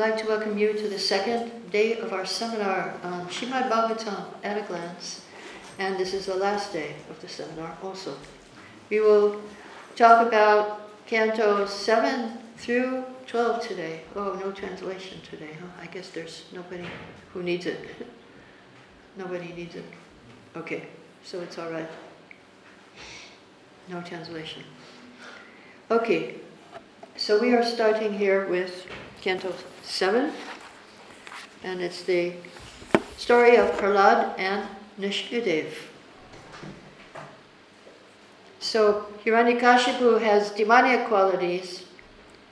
I'd like to welcome you to the second day of our seminar on Shrimad Bhagavatam at a glance, and this is the last day of the seminar also. We will talk about cantos 7 through 12 today. Oh, no translation today, huh? I guess there's nobody who needs it. nobody needs it. Okay, so it's all right. No translation. Okay, so we are starting here with Canto 7, and it's the story of Prahlad and Nrsimhadev. So Hiranyakashipu has demoniac qualities,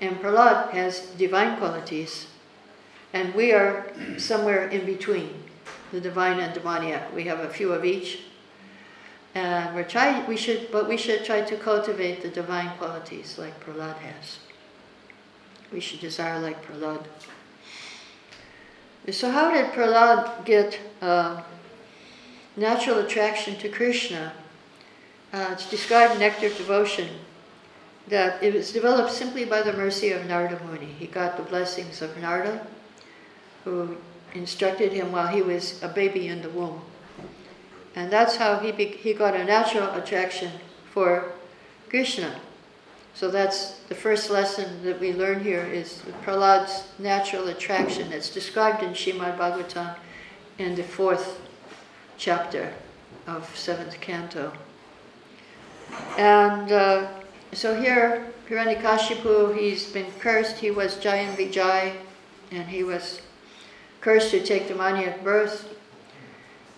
and Prahlad has divine qualities, and we are somewhere in between the divine and demoniac. We have a few of each, and we're. We should, but we should try to cultivate the divine qualities like Prahlad has. We should desire like Prahlad. So, how did Prahlad get uh, natural attraction to Krishna? Uh, it's described in Nectar of Devotion that it was developed simply by the mercy of Narada Muni. He got the blessings of Narada, who instructed him while he was a baby in the womb. And that's how he, be- he got a natural attraction for Krishna. So that's the first lesson that we learn here is Prahlad's natural attraction. It's described in Shrimad Bhagavatam in the fourth chapter of seventh canto. And uh, so here, Hiranyakashipu, he's been cursed. He was Jayan Vijay, and he was cursed to take the demoniac birth.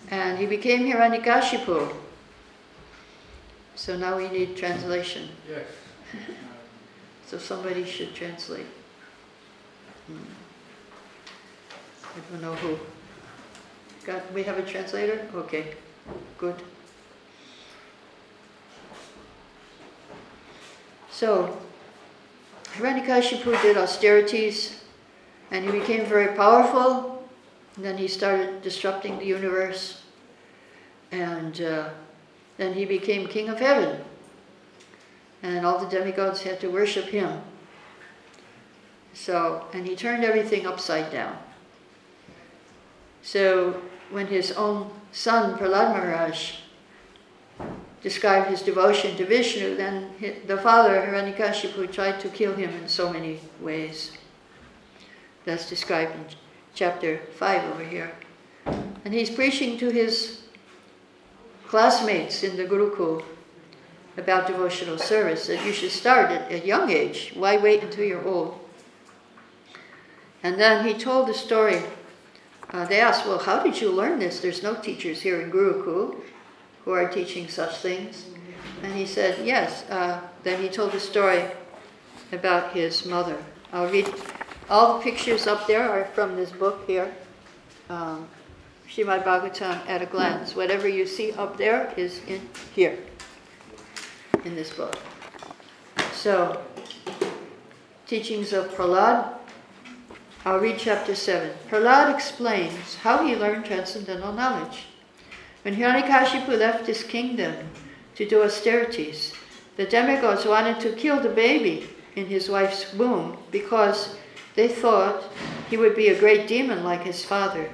And he became Hiranyakashipu. So now we need translation. Yes. So somebody should translate. Hmm. I don't know who. We have a translator? Okay, good. So, Hiranyakashipu did austerities and he became very powerful. Then he started disrupting the universe. And uh, then he became king of heaven and all the demigods had to worship him. So, and he turned everything upside down. So, when his own son, Prahlad Maharaj, described his devotion to Vishnu, then the father, Hiranyakashipu, tried to kill him in so many ways. That's described in chapter 5 over here. And he's preaching to his classmates in the Gurukul about devotional service that you should start at a young age. Why wait until you're old? And then he told the story. Uh, they asked, Well, how did you learn this? There's no teachers here in Gurukul who are teaching such things. And he said, Yes. Uh, then he told the story about his mother. I'll read. All the pictures up there are from this book here, um, Shrimad Bhagavatam at a glance. Whatever you see up there is in here in this book. So, teachings of Prahlad. I'll read chapter 7. Prahlad explains how he learned transcendental knowledge. When Hiranyakashipu left his kingdom to do austerities, the demigods wanted to kill the baby in his wife's womb because they thought he would be a great demon like his father.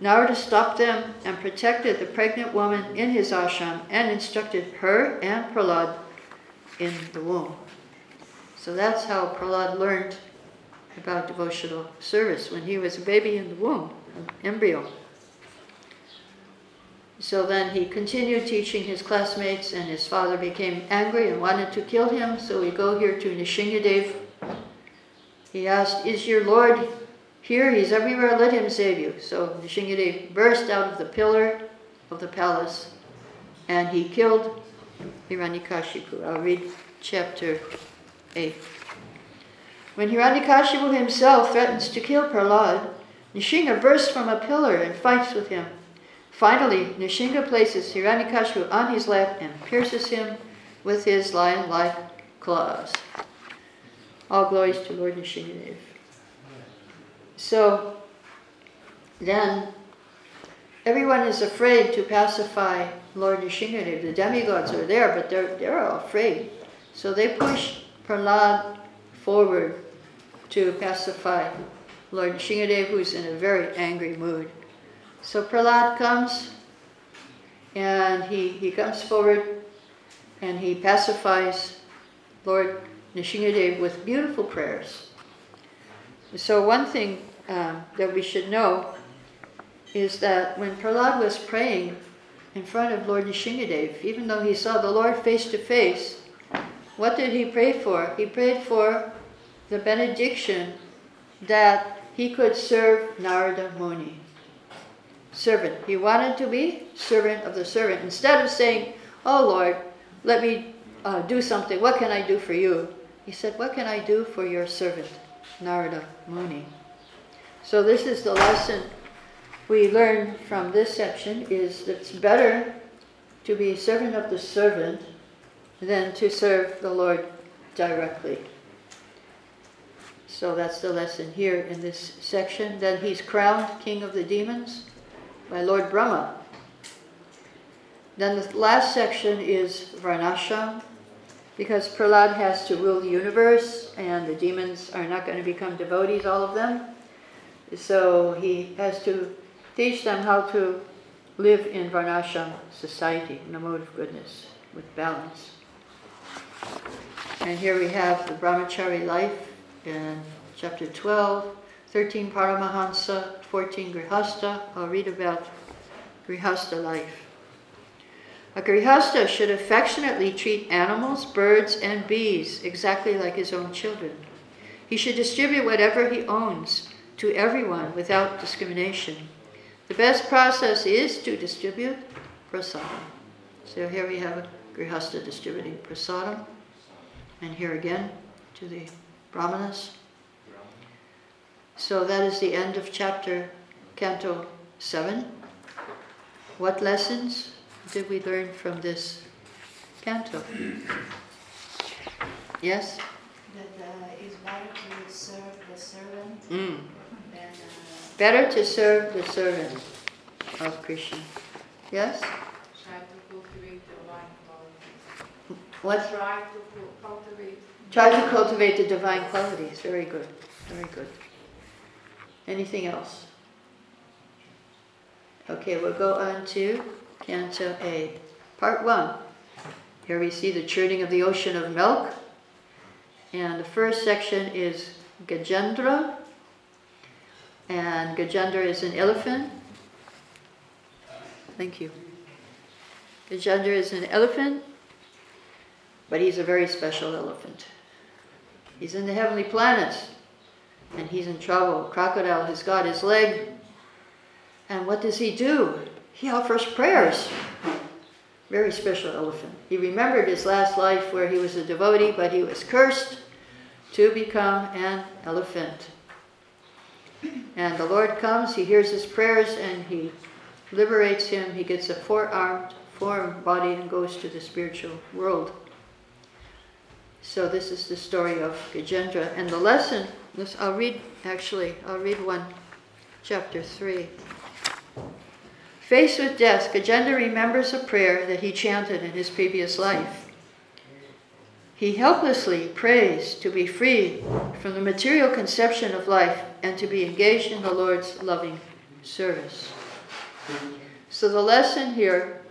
Narada stopped them and protected the pregnant woman in his ashram and instructed her and Prahlad in the womb. So that's how Prahlad learned about devotional service when he was a baby in the womb, an embryo. So then he continued teaching his classmates, and his father became angry and wanted to kill him. So we go here to Nrsimhadev. He asked, Is your Lord here? He's everywhere, let him save you. So Nrsimhadev burst out of the pillar of the palace and he killed Hiranyakashipu. I'll read chapter 8. When Hiranyakashipu himself threatens to kill Prahlad, Nrsimha bursts from a pillar and fights with him. Finally, Nrsimha places Hiranyakashipu on his lap and pierces him with his lion-like claws. All glories to Lord Nrsimhadev. So, then everyone is afraid to pacify Lord Nrsimhadev. The demigods are there, but they're, they're all afraid. So they push Prahlad forward to pacify Lord Shingadev, who's in a very angry mood. So Prahlad comes and he, he comes forward and he pacifies Lord Nrsingadev with beautiful prayers. So, one thing um, that we should know is that when Prahlad was praying in front of Lord Nrsingadev, even though he saw the Lord face to face, what did he pray for? He prayed for the benediction that he could serve Narada Muni. Servant. He wanted to be servant of the servant. Instead of saying, Oh Lord, let me uh, do something. What can I do for you? He said, What can I do for your servant, Narada Muni? So this is the lesson we learn from this section is that it's better to be a servant of the servant than to serve the Lord directly. So that's the lesson here in this section. Then he's crowned king of the demons by Lord Brahma. Then the last section is Varnashram, because Prahlad has to rule the universe and the demons are not going to become devotees, all of them. So he has to teach them how to live in Varnashram society in a mode of goodness with balance. And here we have the brahmachari life in chapter 12, 13 Paramahansa, 14 Grihasta. I'll read about Grihasta life. A grihasta should affectionately treat animals, birds, and bees exactly like his own children. He should distribute whatever he owns to everyone without discrimination. The best process is to distribute prasadam. So here we have a grihasta distributing prasadam, and here again to the brahmanas. So that is the end of chapter Canto 7. What lessons did we learn from this canto? Yes? That uh, it's better to serve the servant Mm. Better to serve the servant of Krishna. Yes? Try to cultivate the divine qualities. What? Try to cultivate. Try to cultivate the divine qualities. Very good. Very good. Anything else? Okay, we'll go on to Canto A, Part 1. Here we see the churning of the ocean of milk. And the first section is Gajendra. And Gajendra is an elephant. Thank you. Gajendra is an elephant, but he's a very special elephant. He's in the heavenly planets, and he's in trouble. Crocodile has got his leg, and what does he do? He offers prayers. Very special elephant. He remembered his last life where he was a devotee, but he was cursed to become an elephant. And the Lord comes, he hears his prayers, and he liberates him. He gets a four armed form body and goes to the spiritual world. So this is the story of Gajendra. And the lesson, this, I'll read, actually, I'll read one, chapter 3. Faced with death, Gajendra remembers a prayer that he chanted in his previous life. He helplessly prays to be free from the material conception of life and to be engaged in the Lord's loving service. So the lesson here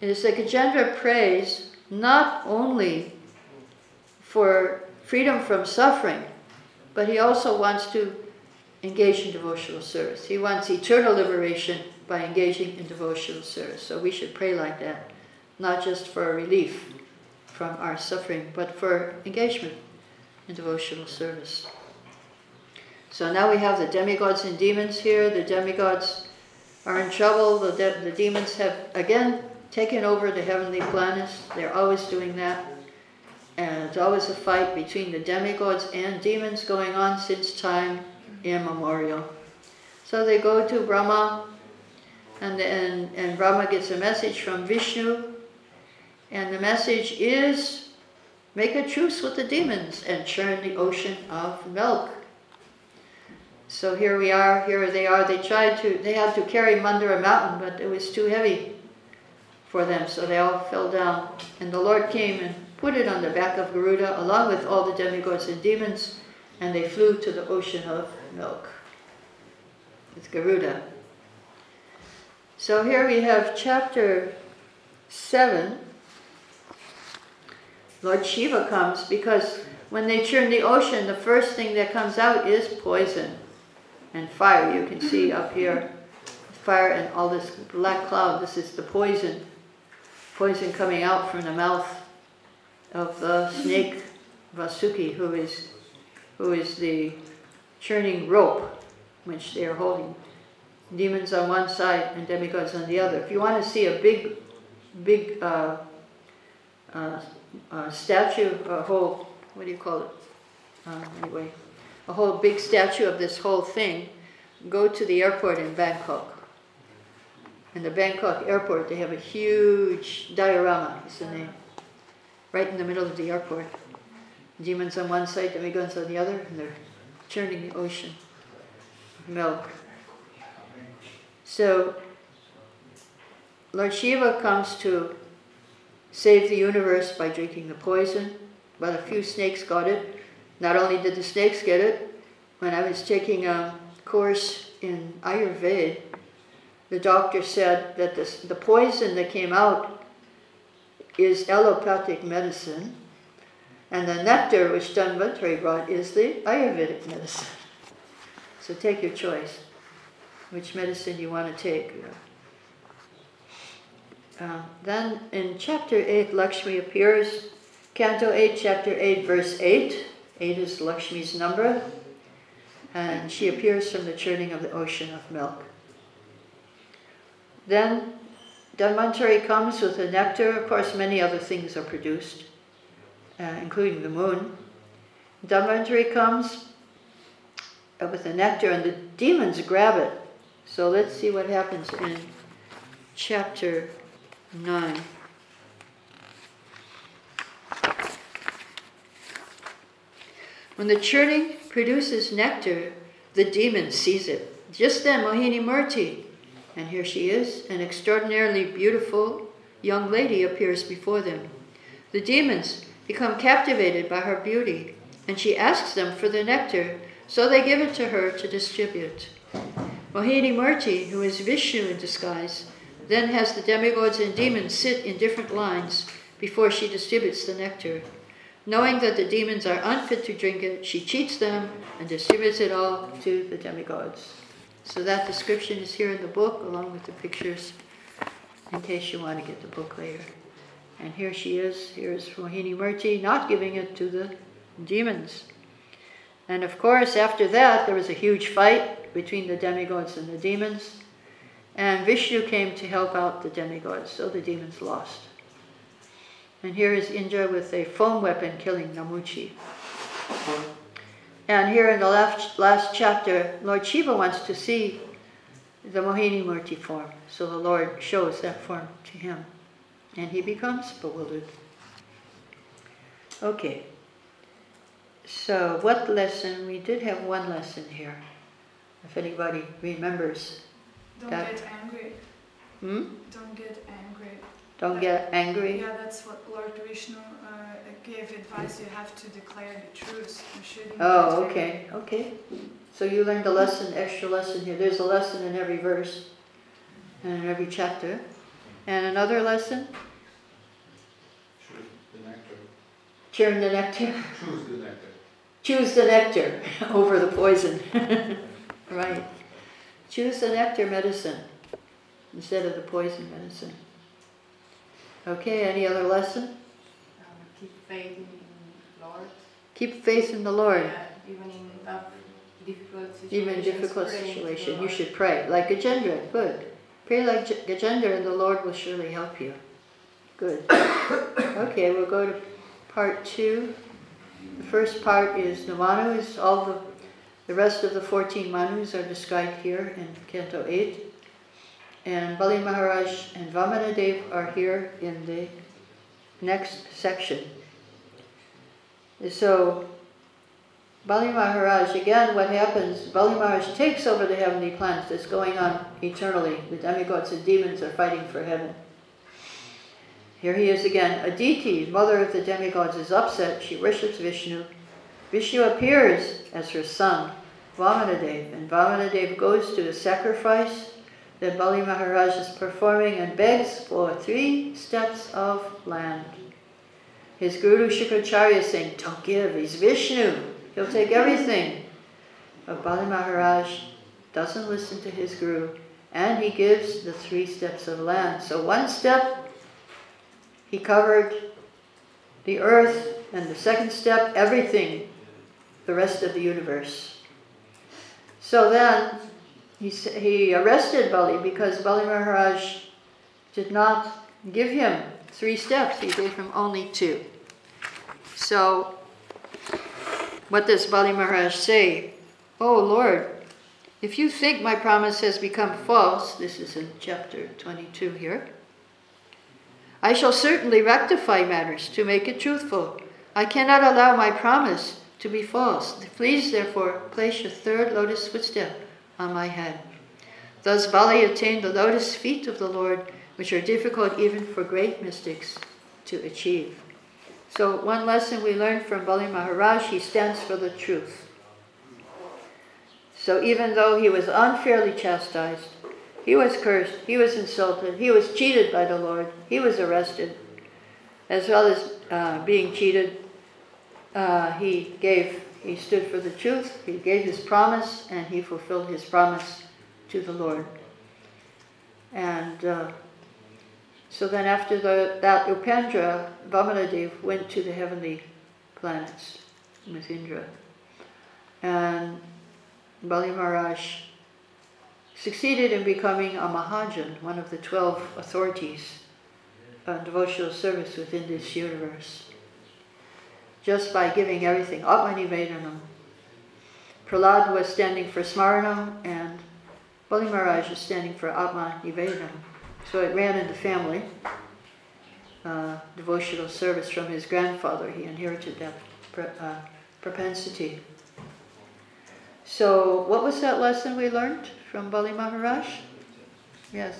is that Gajendra prays not only for freedom from suffering, but he also wants to engage in devotional service. He wants eternal liberation by engaging in devotional service. So we should pray like that, not just for relief from our suffering, but for engagement in devotional service. So now we have the demigods and demons here. The demigods are in trouble. The, de- the demons have again taken over the heavenly planets. They're always doing that. And it's always a fight between the demigods and demons going on since time immemorial. So they go to Brahma, and, then, and Brahma gets a message from Vishnu, and the message is make a truce with the demons and churn the ocean of milk. So here we are, here they are. They tried to, they had to carry Mandara mountain, but it was too heavy for them, so they all fell down. And the Lord came and put it on the back of Garuda along with all the demigods and demons, and they flew to the ocean of milk. with Garuda. So here we have chapter 7. Lord Shiva comes because when they churn the ocean, the first thing that comes out is poison and fire. You can see up here fire and all this black cloud. This is the poison. Poison coming out from the mouth of the snake Vasuki, who is, who is the churning rope which they are holding. Demons on one side and demigods on the other. If you want to see a big, big uh, uh, uh, statue, a whole, what do you call it? Uh, anyway, a whole big statue of this whole thing, go to the airport in Bangkok. In the Bangkok airport, they have a huge diorama, is the name, right in the middle of the airport. Demons on one side, demigods on the other, and they're churning the ocean milk. So, Lord Shiva comes to save the universe by drinking the poison, but a few snakes got it. Not only did the snakes get it, when I was taking a course in Ayurveda, the doctor said that this, the poison that came out is allopathic medicine, and the nectar which Dhanvantari brought is the Ayurvedic medicine. So take your choice, which medicine you want to take. Uh, then in chapter 8, Lakshmi appears. Canto 8, chapter 8, verse 8. 8 is Lakshmi's number. And she appears from the churning of the ocean of milk. Then Dhanvantari comes with the nectar. Of course, many other things are produced, uh, including the moon. Dhanvantari comes with the nectar, and the demons grab it. So let's see what happens in chapter 9. When the churning produces nectar, the demon sees it. Just then, Mohini Murti, and here she is, an extraordinarily beautiful young lady appears before them. The demons become captivated by her beauty, and she asks them for the nectar, so they give it to her to distribute. Mohini Murti, who is Vishnu in disguise, then has the demigods and demons sit in different lines before she distributes the nectar. Knowing that the demons are unfit to drink it, she cheats them and distributes it all to the demigods. So that description is here in the book, along with the pictures, in case you want to get the book later. And here she is. Here's Mohini Murti not giving it to the demons. And of course, after that, there was a huge fight between the demigods and the demons. And Vishnu came to help out the demigods, so the demons lost. And here is Indra with a foam weapon killing Namuchi. And here in the last, last chapter, Lord Shiva wants to see the Mohini Murti form. So the Lord shows that form to him. And he becomes bewildered. Okay. So, what lesson? We did have one lesson here. If anybody remembers. Don't That- get angry. Hmm? Don't get angry. Don't get angry. Yeah, that's what Lord Vishnu uh, gave advice. You have to declare the truth. You shouldn't. Oh, get okay, okay. So you learned a lesson, extra lesson here. There's a lesson in every verse and in every chapter. And another lesson, Choose the nectar. churn the nectar. Choose the nectar. Choose the nectar over the poison. right. Choose the nectar medicine instead of the poison medicine. Okay, any other lesson? Um, keep faith in the Lord. Keep faith in the Lord. Yeah, even in tough, difficult situations. Even in difficult pray to the situation, you should pray. Like a Gajendra, good. Pray like Gajendra and the Lord will surely help you. Good. Okay, we'll go to part two. The first part is the Manus. All the, the rest of the 14 Manus are described here in Canto 8. And Bali Maharaj and Vamanadev are here in the next section. So, Bali Maharaj, again, what happens, Bali Maharaj takes over the heavenly planets that's going on eternally. The demigods and demons are fighting for heaven. Here he is again. Aditi, mother of the demigods, is upset. She worships Vishnu. Vishnu appears as her son Vamanadev. And Vamanadev goes to the sacrifice that Bali Maharaj is performing and begs for three steps of land. His Guru Shukracharya is saying, Don't give, he's Vishnu, he'll take everything. But Bali Maharaj doesn't listen to his Guru and he gives the three steps of land. So, one step, he covered the earth, and the second step, everything, the rest of the universe. So then he, he arrested Bali because Bali Maharaj did not give him three steps, he gave him only two. So, what does Bali Maharaj say? Oh Lord, if you think my promise has become false, this is in chapter 22 here, I shall certainly rectify matters to make it truthful. I cannot allow my promise to be false. Please, therefore, place your third lotus footstep on my head. Thus, Bali attained the lotus feet of the Lord, which are difficult even for great mystics to achieve. So, one lesson we learned from Bali Maharaj, he stands for the truth. So, even though he was unfairly chastised, he was cursed, he was insulted, he was cheated by the Lord, he was arrested, as well as uh, being cheated, uh, he gave, he stood for the truth, he gave his promise, and he fulfilled his promise to the Lord. And uh, so then after the, that Upendra, Vamanadev went to the heavenly planets with Indra. And Bali Maharaj succeeded in becoming a Mahajan, one of the 12 authorities on devotional service within this universe just by giving everything. Atmanivedanam. Prahlad was standing for Smaranam and Bali Maharaj was standing for Atma Nivedanam. So it ran in the family. Uh, devotional service from his grandfather. He inherited that uh, propensity. So, what was that lesson we learned from Bali Maharaj? Yes.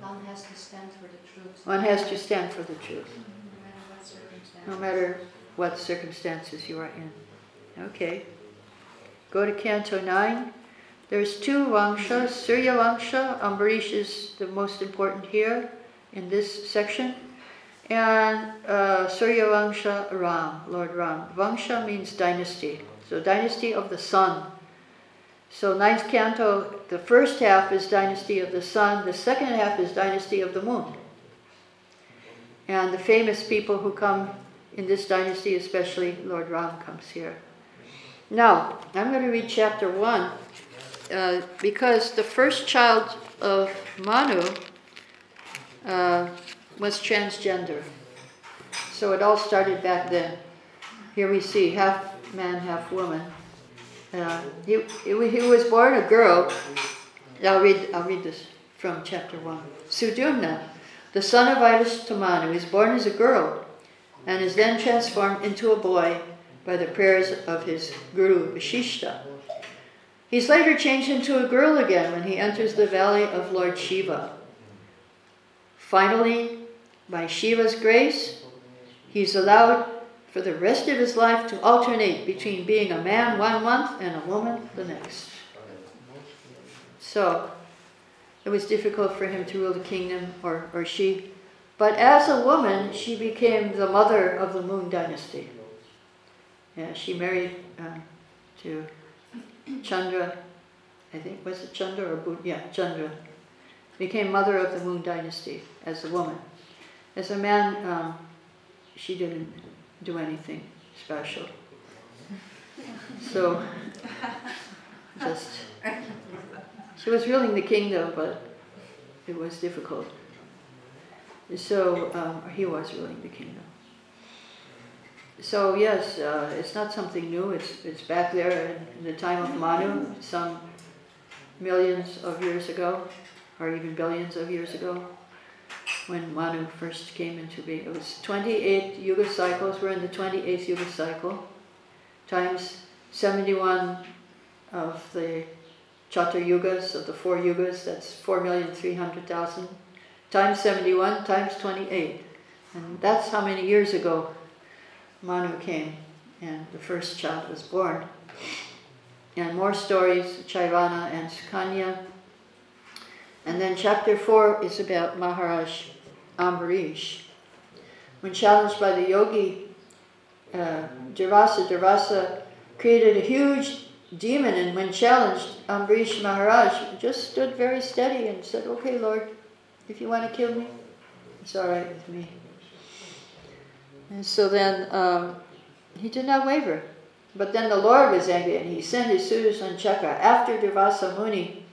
One has to stand for the truth. One has to stand for the truth. No matter. No matter what circumstances you are in. Okay. Go to Canto 9. There's two Vamshas. Surya Vamsha, Ambarish is the most important here in this section. And uh, Surya Vamsha, Ram, Lord Ram. Vamsha means dynasty. So, dynasty of the sun. So, ninth canto, the first half is dynasty of the sun, the second half is dynasty of the moon. And the famous people who come in this dynasty, especially Lord Ram comes here. Now, I'm going to read chapter 1 uh, because the first child of Manu uh, was transgender. So it all started back then. Here we see half man, half woman. Uh, he, he, he was born a girl. I'll read, I'll read this from chapter 1. Sudyumna, the son of Manu, is born as a girl and is then transformed into a boy by the prayers of his guru Vashishta. He's later changed into a girl again when he enters the valley of Lord Shiva. Finally, by Shiva's grace, he's allowed for the rest of his life to alternate between being a man one month and a woman the next. So, it was difficult for him to rule the kingdom, or, or she but as a woman, she became the mother of the Moon Dynasty. Yeah, she married uh, to Chandra, I think, was it Chandra or Buddha? Yeah, Chandra. Became mother of the Moon Dynasty as a woman. As a man, um, she didn't do anything special. So, just, she was ruling the kingdom, but it was difficult. So um, he was ruling the kingdom. So yes, uh, it's not something new. It's it's back there in the time of Manu, some millions of years ago, or even billions of years ago, when Manu first came into being. It was 28 yuga cycles. We're in the 28th yuga cycle, times 71 of the Chatur yugas of the four yugas. That's 4,300,000 times 71 times 28. And that's how many years ago Manu came and the first child was born. and more stories, Chyavana and Sukanya. And then chapter 4 is about Maharaj Ambarish. When challenged by the yogi uh, Durvasa created a huge demon, and when challenged, Ambarish Maharaj just stood very steady and said, Okay, Lord, if you want to kill me, it's all right with me. And so then um, he did not waver. But then the Lord was angry and he sent his Sudarshan Chakra after Durvasa Muni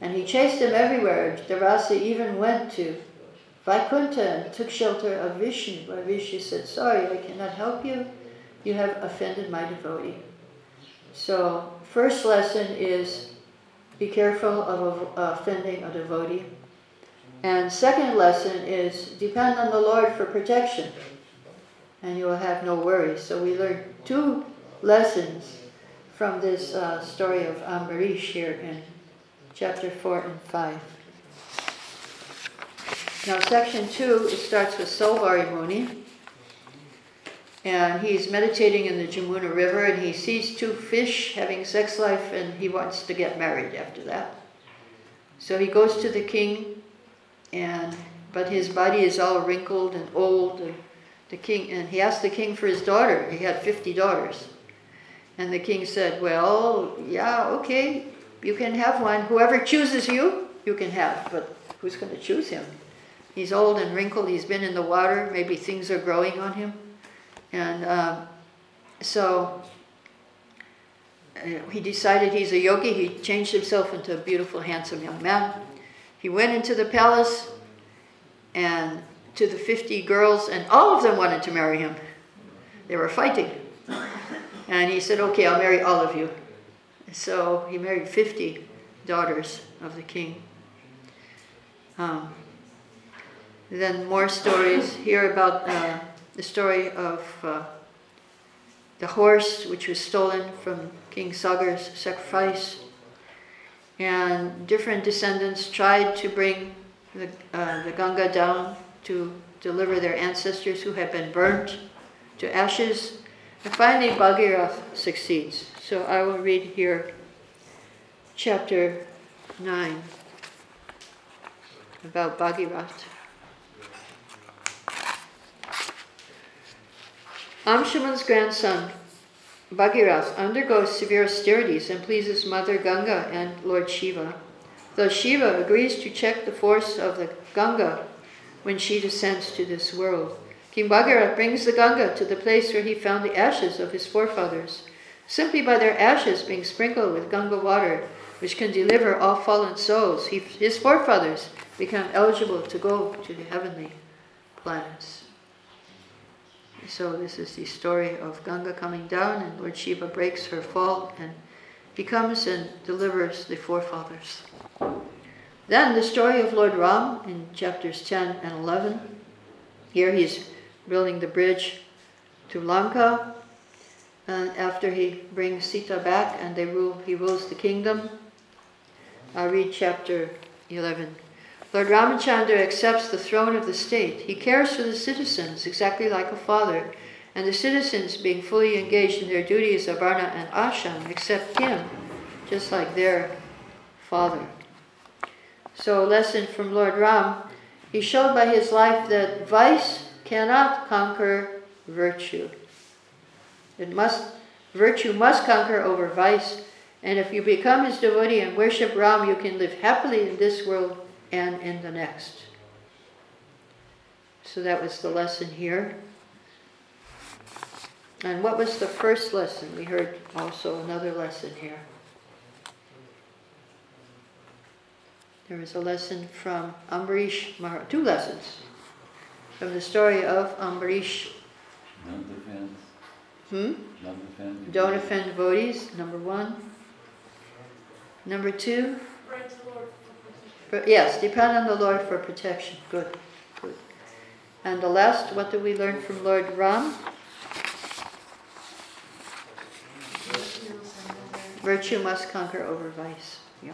and he chased him everywhere. Durvasa even went to Vaikuntha and took shelter of Vishnu, where Vishnu said, Sorry, I cannot help you. You have offended my devotee. So, first lesson is be careful of offending a devotee. And second lesson is depend on the Lord for protection, and you will have no worries. So, we learned two lessons from this uh, story of Ambarish here in chapter 4 and 5. Now, section 2, it starts with Saubhari Muni. And he's meditating in the Jamuna River and he sees two fish having sex life and he wants to get married after that. So he goes to the king and but his body is all wrinkled and old and the king and he asked the king for his daughter. He had 50 daughters. And the king said, Well, yeah, okay, you can have one. Whoever chooses you, you can have. But who's going to choose him? He's old and wrinkled. He's been in the water. Maybe things are growing on him. And uh, so uh, he decided he's a yogi. He changed himself into a beautiful, handsome young man. He went into the palace and to the 50 girls, and all of them wanted to marry him. They were fighting. And he said, Okay, I'll marry all of you. So he married 50 daughters of the king. Um, then more stories here about uh, the story of uh, the horse which was stolen from King Sagar's sacrifice. And different descendants tried to bring the, uh, the Ganga down to deliver their ancestors who had been burnt to ashes. And finally, Bhagirath succeeds. So I will read here chapter 9 about Bhagirath. Amshuman's grandson, Bhagirath, undergoes severe austerities and pleases Mother Ganga and Lord Shiva. Thus Shiva agrees to check the force of the Ganga when she descends to this world. King Bhagirath brings the Ganga to the place where he found the ashes of his forefathers. Simply by their ashes being sprinkled with Ganga water, which can deliver all fallen souls, he, his forefathers become eligible to go to the heavenly planets. So this is the story of Ganga coming down, and Lord Shiva breaks her fall and becomes and delivers the forefathers. Then the story of Lord Ram in chapters 10 and 11. Here he's building the bridge to Lanka. And after he brings Sita back and they rule, he rules the kingdom. I'll read chapter 11. Lord Ramachandra accepts the throne of the state. He cares for the citizens exactly like a father, and the citizens, being fully engaged in their duties of Varna and Ashram, accept him just like their father. So, a lesson from Lord Ram he showed by his life that vice cannot conquer virtue. It must, virtue must conquer over vice, and if you become his devotee and worship Ram, you can live happily in this world and in the next. So that was the lesson here. And what was the first lesson? We heard also another lesson here. There was a lesson from Ambarish Maharaj, two lessons from the story of Ambarish. Don't offend. Hmm? Don't offend. Don't offend devotees, number one. Number two, yes, depend on the Lord for protection. Good, good. And the last, what do we learn from Lord Ram? Virtue must conquer over vice. Yeah.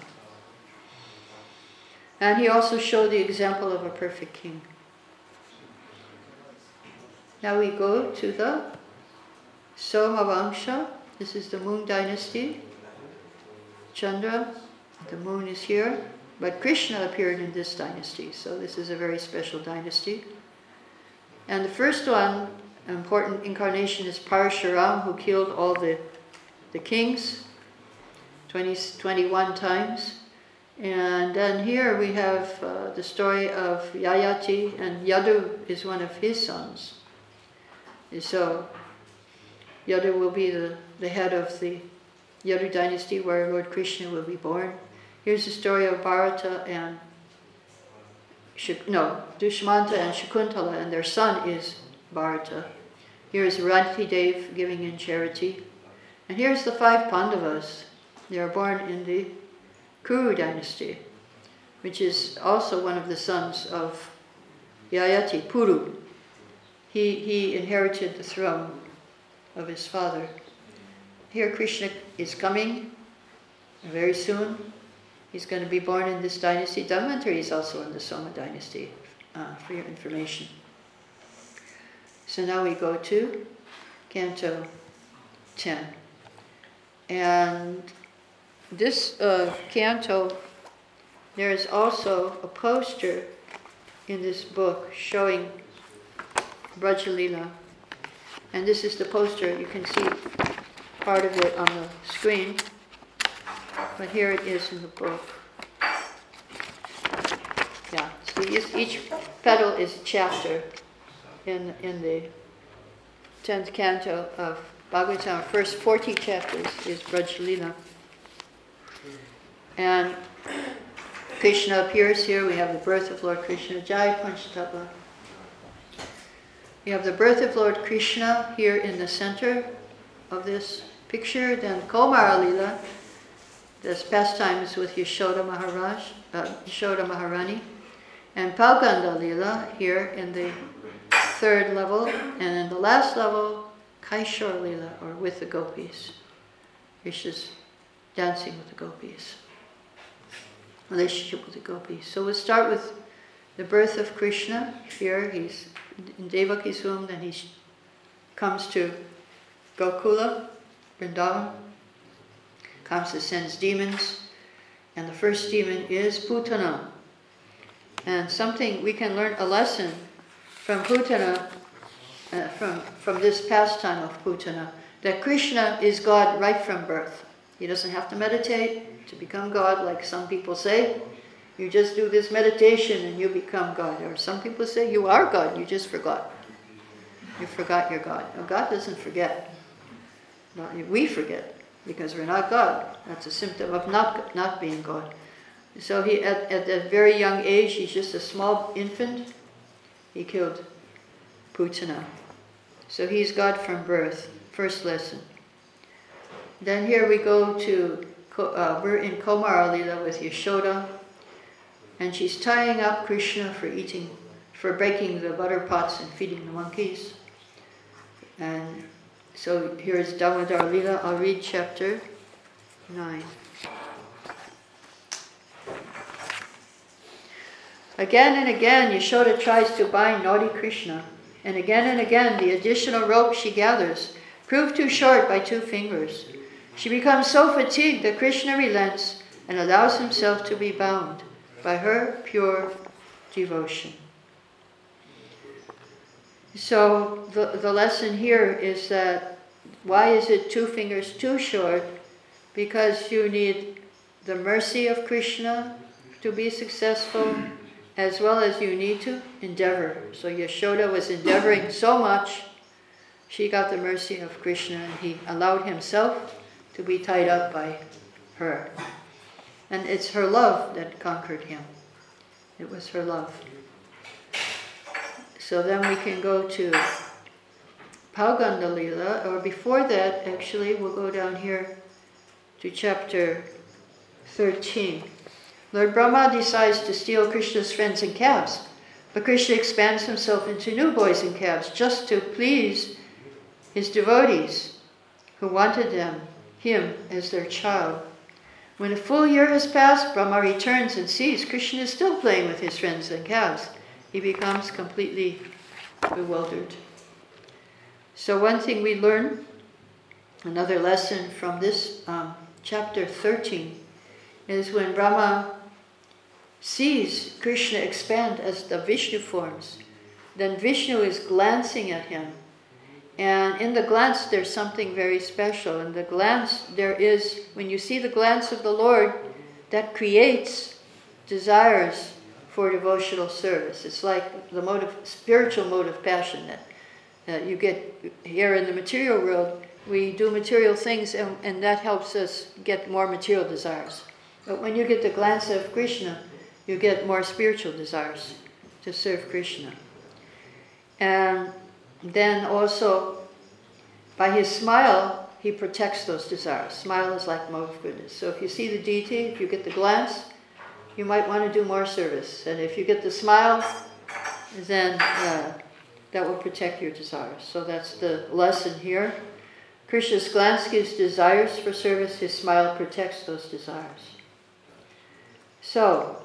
And he also showed the example of a perfect king. Now we go to the Somavamsha. This is the Moon dynasty. Chandra, the moon is here, but Krishna appeared in this dynasty, so this is a very special dynasty. And the first one, important incarnation, is Parashuram, who killed all the, the kings 20, 21 times. And then here we have uh, the story of Yayati, and Yadu is one of his sons. And so Yadu will be the, the head of the Yadu dynasty where Lord Krishna will be born. Here's the story of Bharata and no, Dushmanta and Shakuntala, and their son is Bharata. Here is Rantidev giving in charity. And here's the five Pandavas. They are born in the Kuru dynasty, which is also one of the sons of Yayati, Puru. He, he inherited the throne of his father. Here Krishna is coming very soon. He's going to be born in this dynasty. Dhanvantari is also in the Soma dynasty, uh, for your information. So now we go to Canto 10. And this uh, canto, there is also a poster in this book showing Brajalila. And this is the poster, you can see part of it on the screen, but here it is in the book. Yeah, so each, petal is a chapter in, in the 10th canto of Bhagavatam. First 40 chapters is Brajalila. And Krishna appears here. We have the birth of Lord Krishna, Jai Panchatapa. We have the birth of Lord Krishna here in the center of this picture. Then Komara Lila, this pastimes with Yashoda Maharaj, uh, Yashoda Maharani. And Pauganda Lila here in the third level. And in the last level, Kaishor Lila, or with the gopis. Krishna's dancing with the gopis relationship with the gopis. So we'll start with the birth of Krishna. Here he's in Devaki's womb, then he comes to Gokula, Vrindavan. Kamsa sends demons, and the first demon is Putana. And something we can learn a lesson from Putana, uh, from, from this pastime of Putana, that Krishna is God right from birth. He doesn't have to meditate to become God, like some people say. You just do this meditation and you become God. Or some people say you are God, you just forgot. You forgot your God. God doesn't forget. We forget because we're not God. That's a symptom of not, not being God. So he, at, at a very young age, he's just a small infant. He killed Putana. So he's God from birth. First lesson. Then here we go to, uh, we're in Komara Lila with Yashoda, and she's tying up Krishna for eating, for breaking the butter pots and feeding the monkeys. And so here's Damodar Lila. I'll read chapter 9. Again and again, Yashoda tries to bind naughty Krishna, and again and again, the additional rope she gathers proved too short by two fingers. She becomes so fatigued that Krishna relents and allows himself to be bound by her pure devotion. So the, the lesson here is that why is it two fingers too short? Because you need the mercy of Krishna to be successful, as well as you need to endeavor. So Yashoda was endeavoring so much, she got the mercy of Krishna and he allowed himself to be tied up by her. And it's her love that conquered him. It was her love. So then we can go to Pauganda Lila, or before that, actually, we'll go down here to chapter 13. Lord Brahma decides to steal Krishna's friends and calves, but Krishna expands himself into new boys and calves just to please his devotees who wanted them him as their child. When a full year has passed, Brahma returns and sees Krishna is still playing with his friends and calves. He becomes completely bewildered. So, one thing we learn, another lesson from this um, chapter 13 is when Brahma sees Krishna expand as the Vishnu forms, then Vishnu is glancing at him. And in the glance, there's something very special. In the glance, there is, when you see the glance of the Lord, that creates desires for devotional service. It's like the of, spiritual mode of passion that, that you get here in the material world. We do material things, and, and that helps us get more material desires. But when you get the glance of Krishna, you get more spiritual desires to serve Krishna. And then also, by his smile, he protects those desires. Smile is like mode of goodness. So if you see the deity, if you get the glance, you might want to do more service. And if you get the smile, then uh, that will protect your desires. So that's the lesson here. Krishna's gives desires for service, his smile protects those desires. So,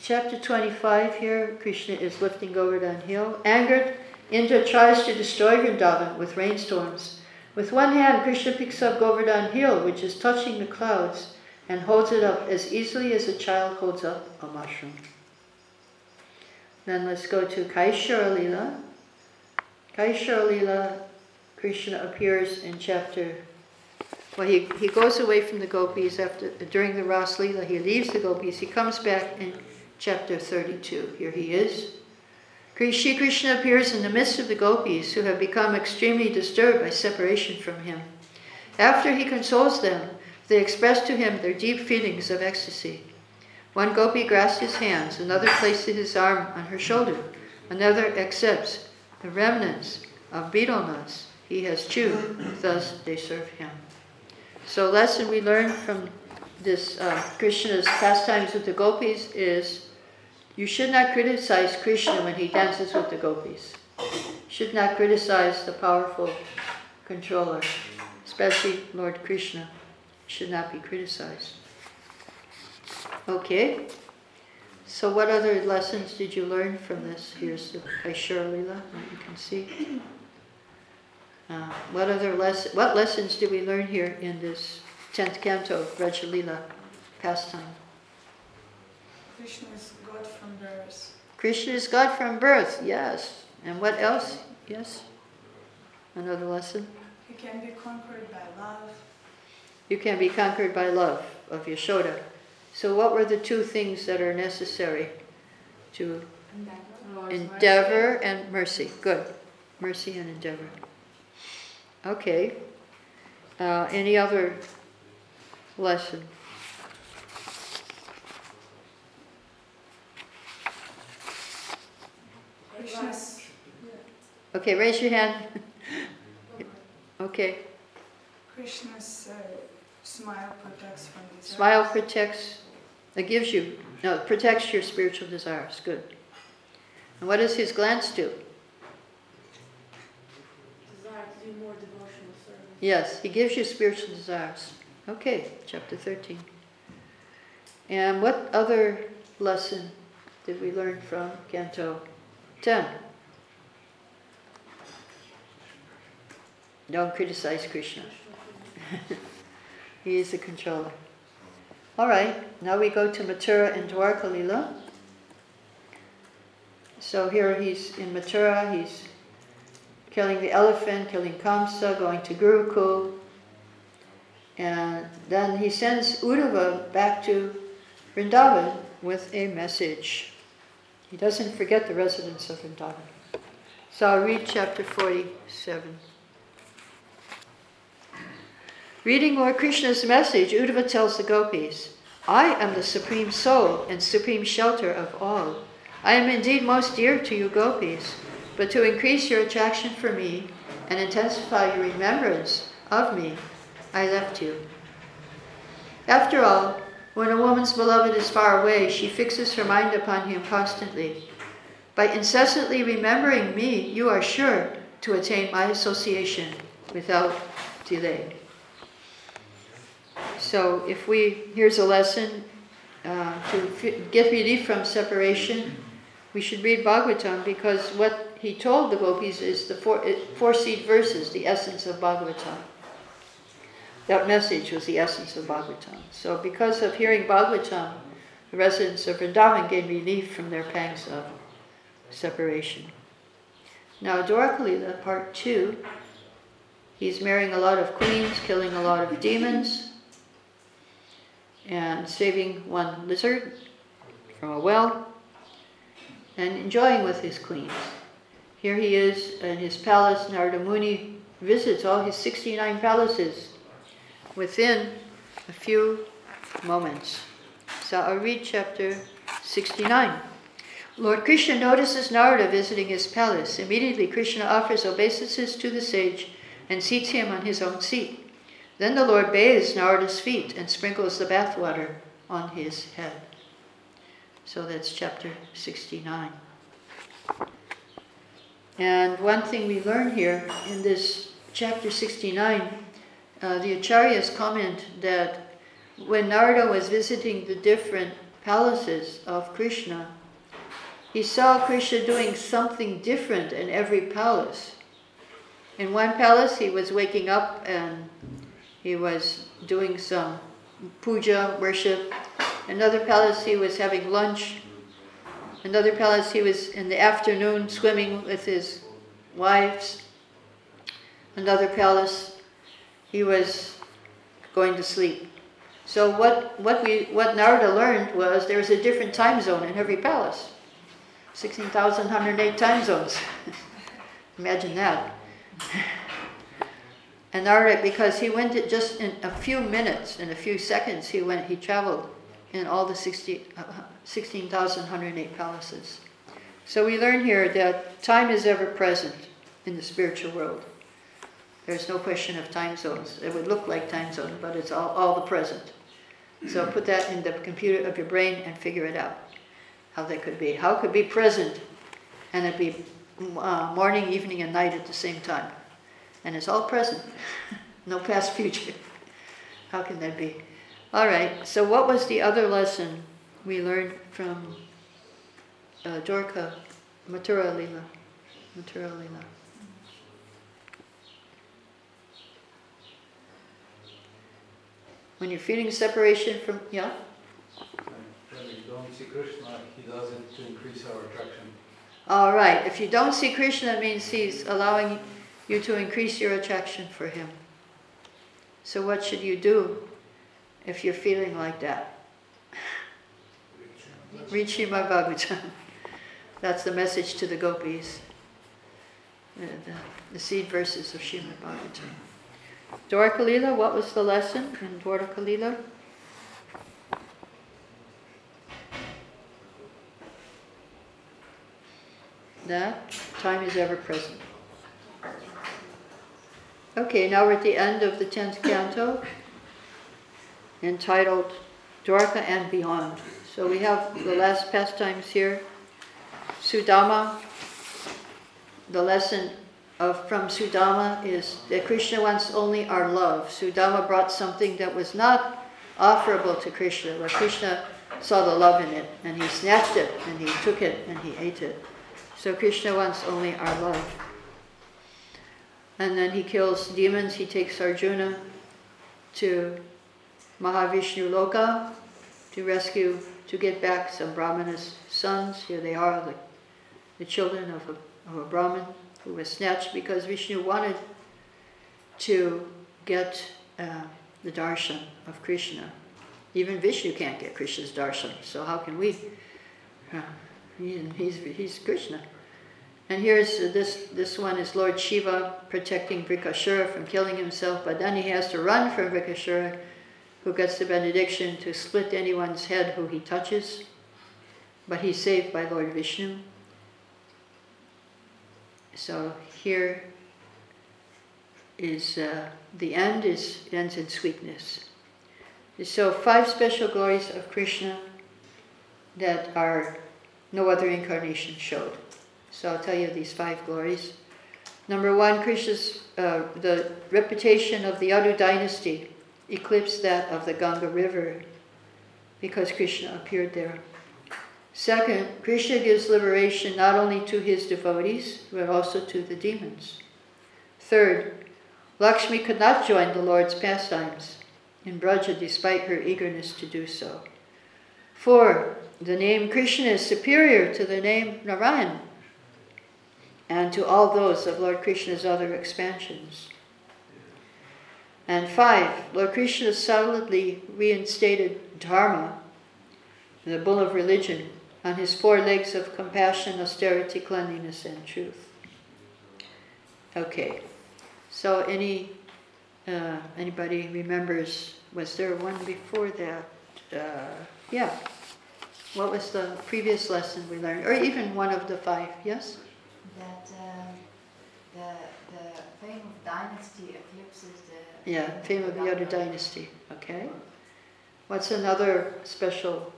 chapter 25 here, Krishna is lifting Govardhan hill. Angered, Indra tries to destroy Vrindavan with rainstorms. With one hand, Krishna picks up Govardhan hill, which is touching the clouds, and holds it up as easily as a child holds up a mushroom. Then let's go to Kaishora Lila. Kaishora Lila, Krishna appears in chapter. Well, he, he goes away from the gopis after during the Ras Lila. He leaves the gopis. He comes back in chapter 32. Here he is. Shri Krishna appears in the midst of the gopis who have become extremely disturbed by separation from him. After he consoles them, they express to him their deep feelings of ecstasy. One gopi grasps his hands, another places his arm on her shoulder, another accepts the remnants of betel nuts he has chewed, thus they serve him. So, lesson we learn from this uh, Krishna's pastimes with the gopis is you should not criticize Krishna when he dances with the gopis. Should not criticize the powerful controller, especially Lord Krishna. Should not be criticized. Okay. So what other lessons did you learn from this? Here's the Kaishora Lila, that you can see. Uh, what other less, what lessons did we learn here in this tenth canto of Braja Lila pastime? Krishna is God from birth. Krishna is God from birth, yes. And what else? Yes? Another lesson? He can be conquered by love. You can be conquered by love of Yashoda. So, what were the two things that are necessary to endeavor and mercy? Good. Mercy and endeavor. Okay. Uh, any other lesson? Krishna's Okay, raise your hand. okay. Krishna's uh, smile protects from desires. Smile protects, it gives you, no, it protects your spiritual desires. Good. And what does his glance do? Desire to do more devotional service. Yes, he gives you spiritual desires. Okay, chapter 13. And what other lesson did we learn from Canto 10? Don't criticize Krishna. he is the controller. All right, now we go to Mathura and Dwarka Lila. So here he's in Mathura, he's killing the elephant, killing Kamsa, going to Gurukul. And then he sends Uddhava back to Vrindavan with a message. He doesn't forget the residents of Vrindavan. So I'll read chapter 47. Reading Lord Krishna's message, Uddhava tells the gopis, I am the supreme soul and supreme shelter of all. I am indeed most dear to you gopis, but to increase your attraction for me and intensify your remembrance of me, I left you. After all, when a woman's beloved is far away, she fixes her mind upon him constantly. By incessantly remembering me, you are sure to attain my association without delay. So, if we, here's a lesson uh, to f- get relief from separation, we should read Bhagavatam because what he told the gopis is the four, four seed verses, the essence of Bhagavatam. that message was the essence of Bhagavatam. So, because of hearing Bhagavatam, the residents of Vrindavan gained relief from their pangs of separation. Now, Dwarakalila, part two, he's marrying a lot of queens, killing a lot of demons, and saving one lizard from a well, and enjoying with his queens. Here he is in his palace. Narada Muni visits all his 69 palaces within a few moments. So I'll read chapter 69. Lord Krishna notices Narada visiting his palace. Immediately, Krishna offers obeisances to the sage and seats him on his own seat. Then the Lord bathes Narada's feet and sprinkles the bathwater on his head. So that's chapter 69. And one thing we learn here in this chapter 69, uh, the Acharyas comment that when Narada was visiting the different palaces of Krishna, he saw Krishna doing something different in every palace. In one palace, he was waking up and he was doing some puja, worship. Another palace, he was having lunch. Another palace, he was in the afternoon swimming with his wives. Another palace, he was going to sleep. So what, what, we, what Narada learned was there was a different time zone in every palace. 16,108 time zones. Imagine that. And Narada, because he went just in a few minutes, in a few seconds, he went, he traveled in all the 60, uh, 16,108 palaces. So we learn here that time is ever present in the spiritual world. There's no question of time zones. It would look like time zones, but it's all, all the present. So put that in the computer of your brain and figure it out. How that could be. How could be present and it be uh, morning, evening, and night at the same time? And it's all present, no past, future. How can that be? All right, so what was the other lesson we learned from uh, Dwarka Mathura Lila? Mathura Lila. When you're feeling separation from, yeah? When we don't see Krishna, he does it to increase our attraction. All right, if you don't see Krishna, it means he's allowing you to increase your attraction for him. So, what should you do if you're feeling like that? Read Srimad Bhagavatam. That's the message to the gopis. The, the, the seed verses of Srimad Bhagavatam. Dwarakalila, what was the lesson in Dwarakalila? That time is ever present. Okay, now we're at the end of the 10th canto, entitled Dwarka and Beyond. So we have the last pastimes here. Sudama, the lesson of, from Sudama is that Krishna wants only our love. Sudama brought something that was not offerable to Krishna, but Krishna saw the love in it, and he snatched it, and he took it, and he ate it. So Krishna wants only our love. And then he kills demons. He takes Arjuna to Mahavishnu Loka to rescue, to get back some Brahmana's sons. Here they are, the, the children of a, of a Brahmin who was snatched because Vishnu wanted to get uh, the darshan of Krishna. Even Vishnu can't get Krishna's darshan, so how can we? Uh, he, he's, he's Krishna. And here's this, this one is Lord Shiva protecting Vrikashura from killing himself, but then he has to run from Vrikashura, who gets the benediction to split anyone's head who he touches, but he's saved by Lord Vishnu. So here is uh, the end is ends in sweetness. So five special glories of Krishna that are no other incarnation showed. So I'll tell you these five glories. Number one, Krishna's uh, the reputation of the Yadu dynasty eclipsed that of the Ganga River because Krishna appeared there. Second, Krishna gives liberation not only to his devotees, but also to the demons. Third, Lakshmi could not join the Lord's pastimes in Braja despite her eagerness to do so. 4. The name Krishna is superior to the name Narayan and to all those of Lord Krishna's other expansions. And 5. Lord Krishna solidly reinstated Dharma, the bull of religion, on his four legs of compassion, austerity, cleanliness, and truth. Okay, so any uh, anybody remembers? Was there one before that? Uh, yeah. What was the previous lesson we learned, or even one of the five? Yes. That um, the, the fame of dynasty eclipses the. Yeah, fame of the other dynasty. Okay. What's another special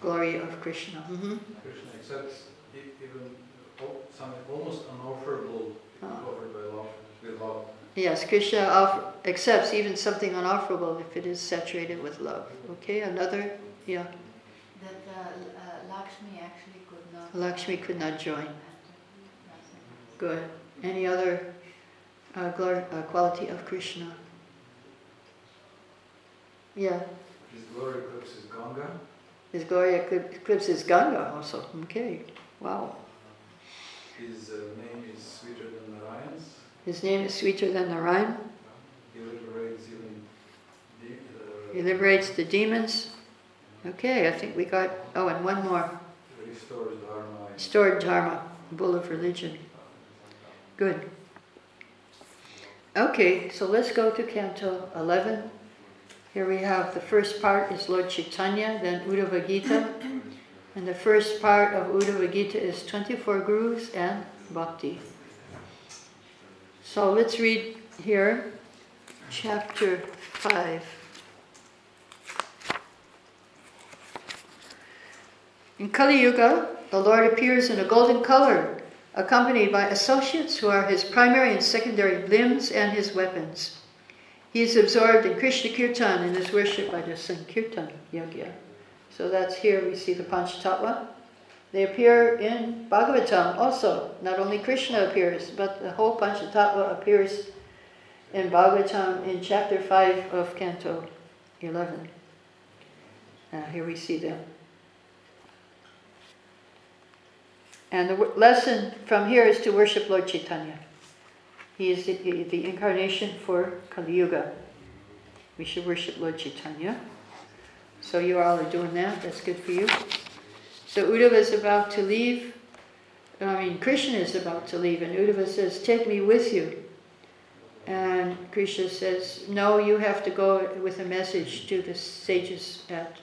glory of Krishna? hmm Krishna accepts even something almost unofferable Oh. offered by love, with love. Yes, Krishna offer, accepts even something unofferable if it is saturated with love. Okay, another, yeah, That uh, uh, Lakshmi actually could not. Lakshmi could not join. Good. Any other uh, glor- uh, quality of Krishna? Yeah, His glory eclipses Ganga. his glory eclipses Ganga also. Okay, wow. His uh, name is sweeter than Narayan's. His name is sweeter than Narayan. He liberates even the, uh, He liberates the demons. Okay, I think we got, oh, and one more. Restores Dharma. Stored Dharma, bull of religion. Good. Okay, so let's go to Canto 11. Here we have the first part is Lord Chaitanya, then Uddhava Gita. And the first part of Uddhava Gita is 24 Gurus and Bhakti. So let's read here, chapter 5. In Kali Yuga, the Lord appears in a golden color, accompanied by associates who are his primary and secondary limbs and his weapons. He is absorbed in Krishna Kirtan and is worshipped by the Sankirtan Yagya. So that's here we see the Panchatattva. They appear in Bhagavatam also. Not only Krishna appears, but the whole Panchatattva appears in Bhagavatam in chapter 5 of Canto 11. Now here we see them. And the lesson from here is to worship Lord Chaitanya. He is the, the incarnation for Kali Yuga. We should worship Lord Chaitanya. So you all are doing that. That's good for you. So Uddhava is about to leave. I mean, Krishna is about to leave, and Uddhava says, "Take me with you." And Krishna says, "No, you have to go with a message to the sages at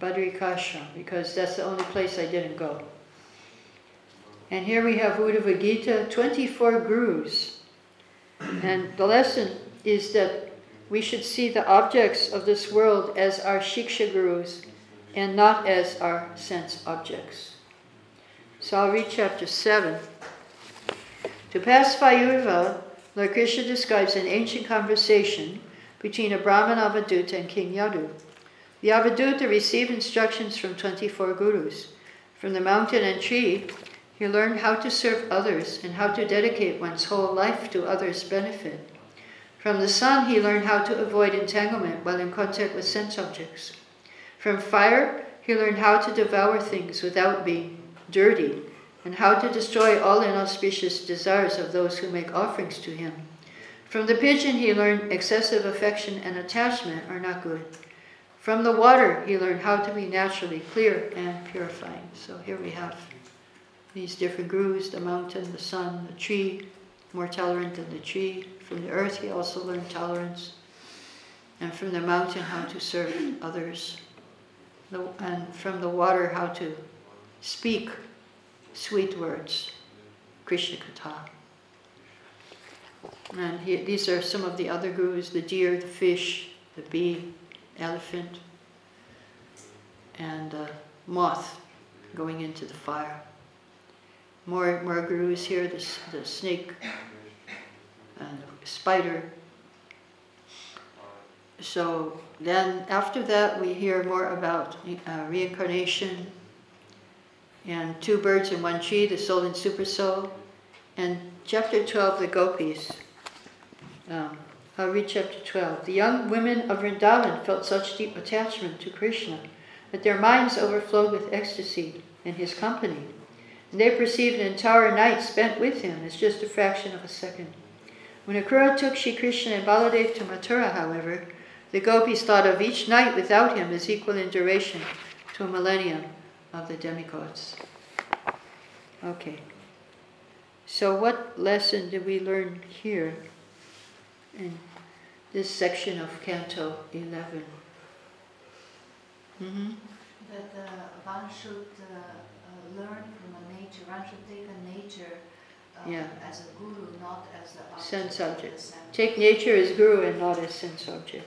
Badrikashram because that's the only place I didn't go." And here we have Uddhava Gita, 24 gurus. And the lesson is that we should see the objects of this world as our Shiksha gurus and not as our sense objects. So I'll read chapter 7. To pacify Uddhava, Lord Krishna describes an ancient conversation between a Brahman Avadhuta and King Yadu. The Avadhuta received instructions from 24 gurus. From the mountain and tree, he learned how to serve others and how to dedicate one's whole life to others' benefit. From the sun, he learned how to avoid entanglement while in contact with sense objects. From fire, he learned how to devour things without being dirty and how to destroy all inauspicious desires of those who make offerings to him. From the pigeon, he learned excessive affection and attachment are not good. From the water, he learned how to be naturally clear and purifying. So here we have these different gurus the mountain, the sun, the tree, more tolerant than the tree. From the earth, he also learned tolerance. And from the mountain, how to serve others. The, and from the water, how to speak sweet words, Krishna Katha. And he, these are some of the other gurus the deer, the fish, the bee, elephant, and the moth going into the fire. More, more gurus here the, the snake and the spider. So then, after that, we hear more about uh, reincarnation and two birds in one tree, the soul and super soul, And chapter 12, the gopis. Um, I'll read chapter 12. The young women of Vrindavan felt such deep attachment to Krishna that their minds overflowed with ecstasy in his company. And they perceived an entire night spent with him as just a fraction of a second. When Akrura took Shri Krishna and Baladev to Mathura, however, the gopis thought of each night without him as equal in duration to a millennium of the demigods. Okay. So, what lesson did we learn here in this section of Canto 11? Mm-hmm. That uh, one should uh, learn from a nature, one should take a nature uh, Yeah. as a guru, not as the object. Sense object. Take nature as guru and not as sense object.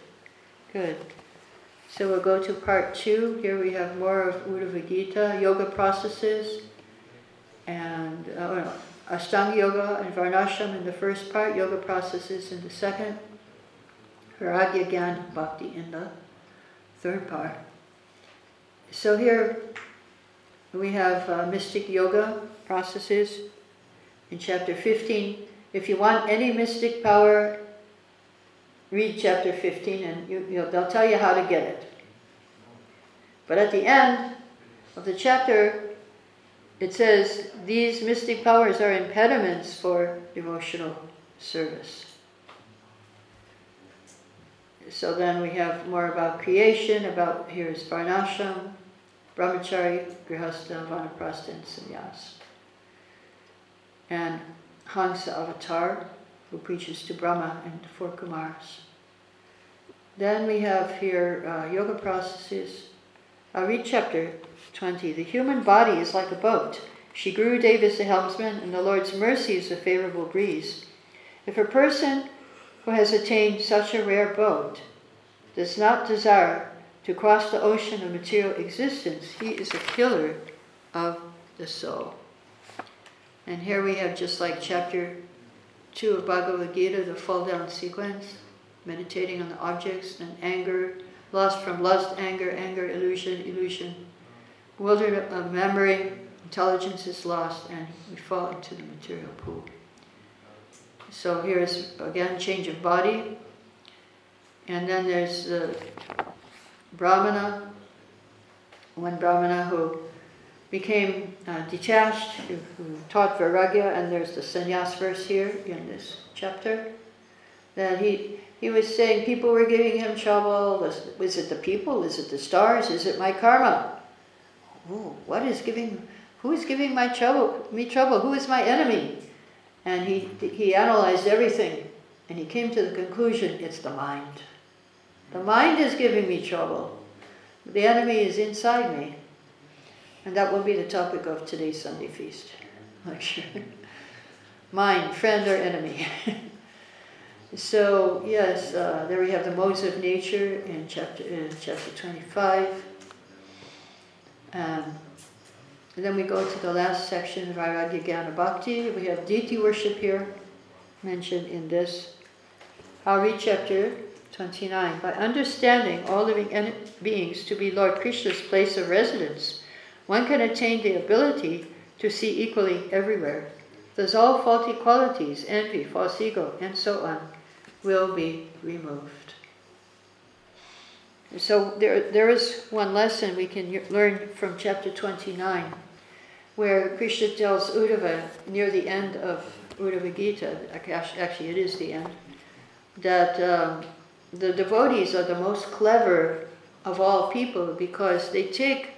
Good. So we'll go to part two. Here we have more of Uddhava Gita, yoga processes, and uh, oh no, Ashtanga Yoga and Varnashram in the first part, yoga processes in the second, Ragya Gyan Bhakti in the third part. So here we have uh, mystic yoga processes in chapter 15. If you want any mystic power, read chapter 15 and you, you know, they'll tell you how to get it. But at the end of the chapter, it says these mystic powers are impediments for devotional service. So then we have more about creation, about here's Varnashram, Brahmachari, Grihastha, Vanaprastha, and Sannyas. And Hansa Avatar, who preaches to Brahma and the four Kumars. Then we have here uh, yoga processes. I'll read chapter 20. The human body is like a boat. Shri Gurudev is the helmsman, and the Lord's mercy is a favorable breeze. If a person who has attained such a rare boat does not desire to cross the ocean of material existence, he is a killer of the soul. And here we have just like chapter 2 of Bhagavad Gita, the fall down sequence, meditating on the objects and anger, lost from lust, anger, anger, illusion, illusion, bewildered of memory, intelligence is lost, and we fall into the material pool. So here's again change of body, and then there's the Brahmana, one Brahmana who became uh, detached, who, who taught Vairagya, and there's the sannyas verse here in this chapter, that he, he was saying people were giving him trouble. Was, was it the people? Is it the stars? Is it my karma? Oh, what is giving, who is giving my trouble, me trouble? Who is my enemy? And he, he analyzed everything, and he came to the conclusion, it's the mind. The mind is giving me trouble. The enemy is inside me. And that will be the topic of today's Sunday feast. Mind, friend or enemy. so yes, uh, there we have the modes of nature in chapter in chapter 25. Um, and then we go to the last section Vairagya Jnana Bhakti. We have deity worship here, mentioned in this. Read chapter 29. By understanding all living beings to be Lord Krishna's place of residence, one can attain the ability to see equally everywhere. Thus, all faulty qualities, envy, false ego, and so on, will be removed. So, there, there is one lesson we can learn from chapter 29, where Krishna tells Uddhava near the end of Uddhava Gita, actually, it is the end, that um, the devotees are the most clever of all people because they take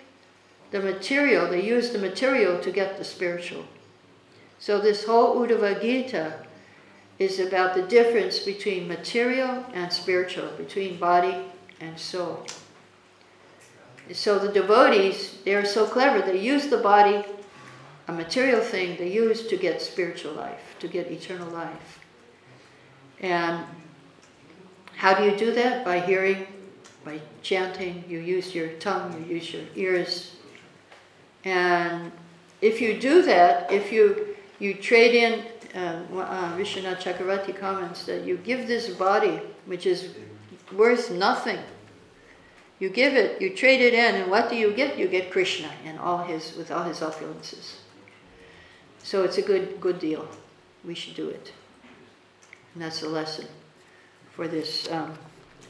the material, they use the material to get the spiritual. So this whole Uddhava Gita is about the difference between material and spiritual, between body and soul. So the devotees, they are so clever, they use the body, a material thing, they use to get spiritual life, to get eternal life. And how do you do that? By hearing, by chanting, you use your tongue, you use your ears, and if you do that, if you, you trade in, uh, uh, Chakravarti comments that you give this body, which is worth nothing, you give it, you trade it in, and what do you get? You get Krishna and all his, with all his opulences. So it's a good, good deal. we should do it. And that's the lesson for this um,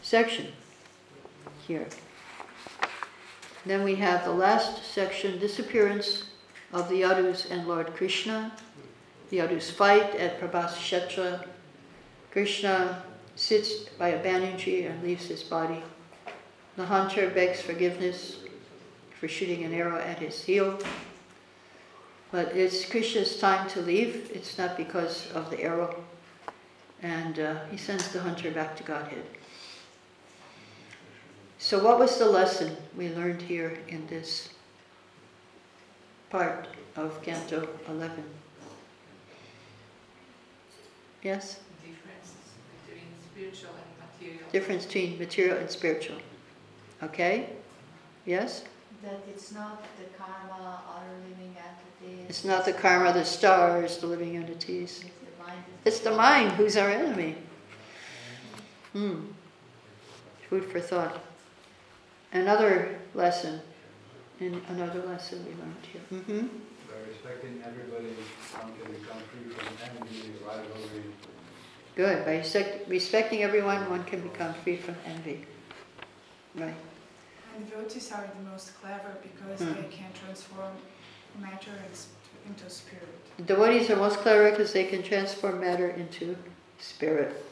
section here. Then we have the last section disappearance of the Yadus and Lord Krishna. The Yadus fight at Prabhas Kshetra. Krishna sits by a banyan tree and leaves his body. The hunter begs forgiveness for shooting an arrow at his heel. But it's Krishna's time to leave. It's not because of the arrow. And uh, he sends the hunter back to Godhead. So, what was the lesson we learned here in this part of Canto 11? Yes? difference between spiritual and material. Difference between material and spiritual. Okay? Yes? That it's not the karma, other living entities. It's not the karma, the stars, the living entities. It's the mind. It's the mind who's our enemy. Hmm. Food for thought. Another lesson. In another lesson we learned here. hmm By respecting everybody, one can become free from envy, rivalry. Good. By respect, respecting everyone, one can become free from envy. Right. And devotees are the most clever because Hmm. they can transform matter into spirit. Devotees are most clever because they can transform matter into spirit.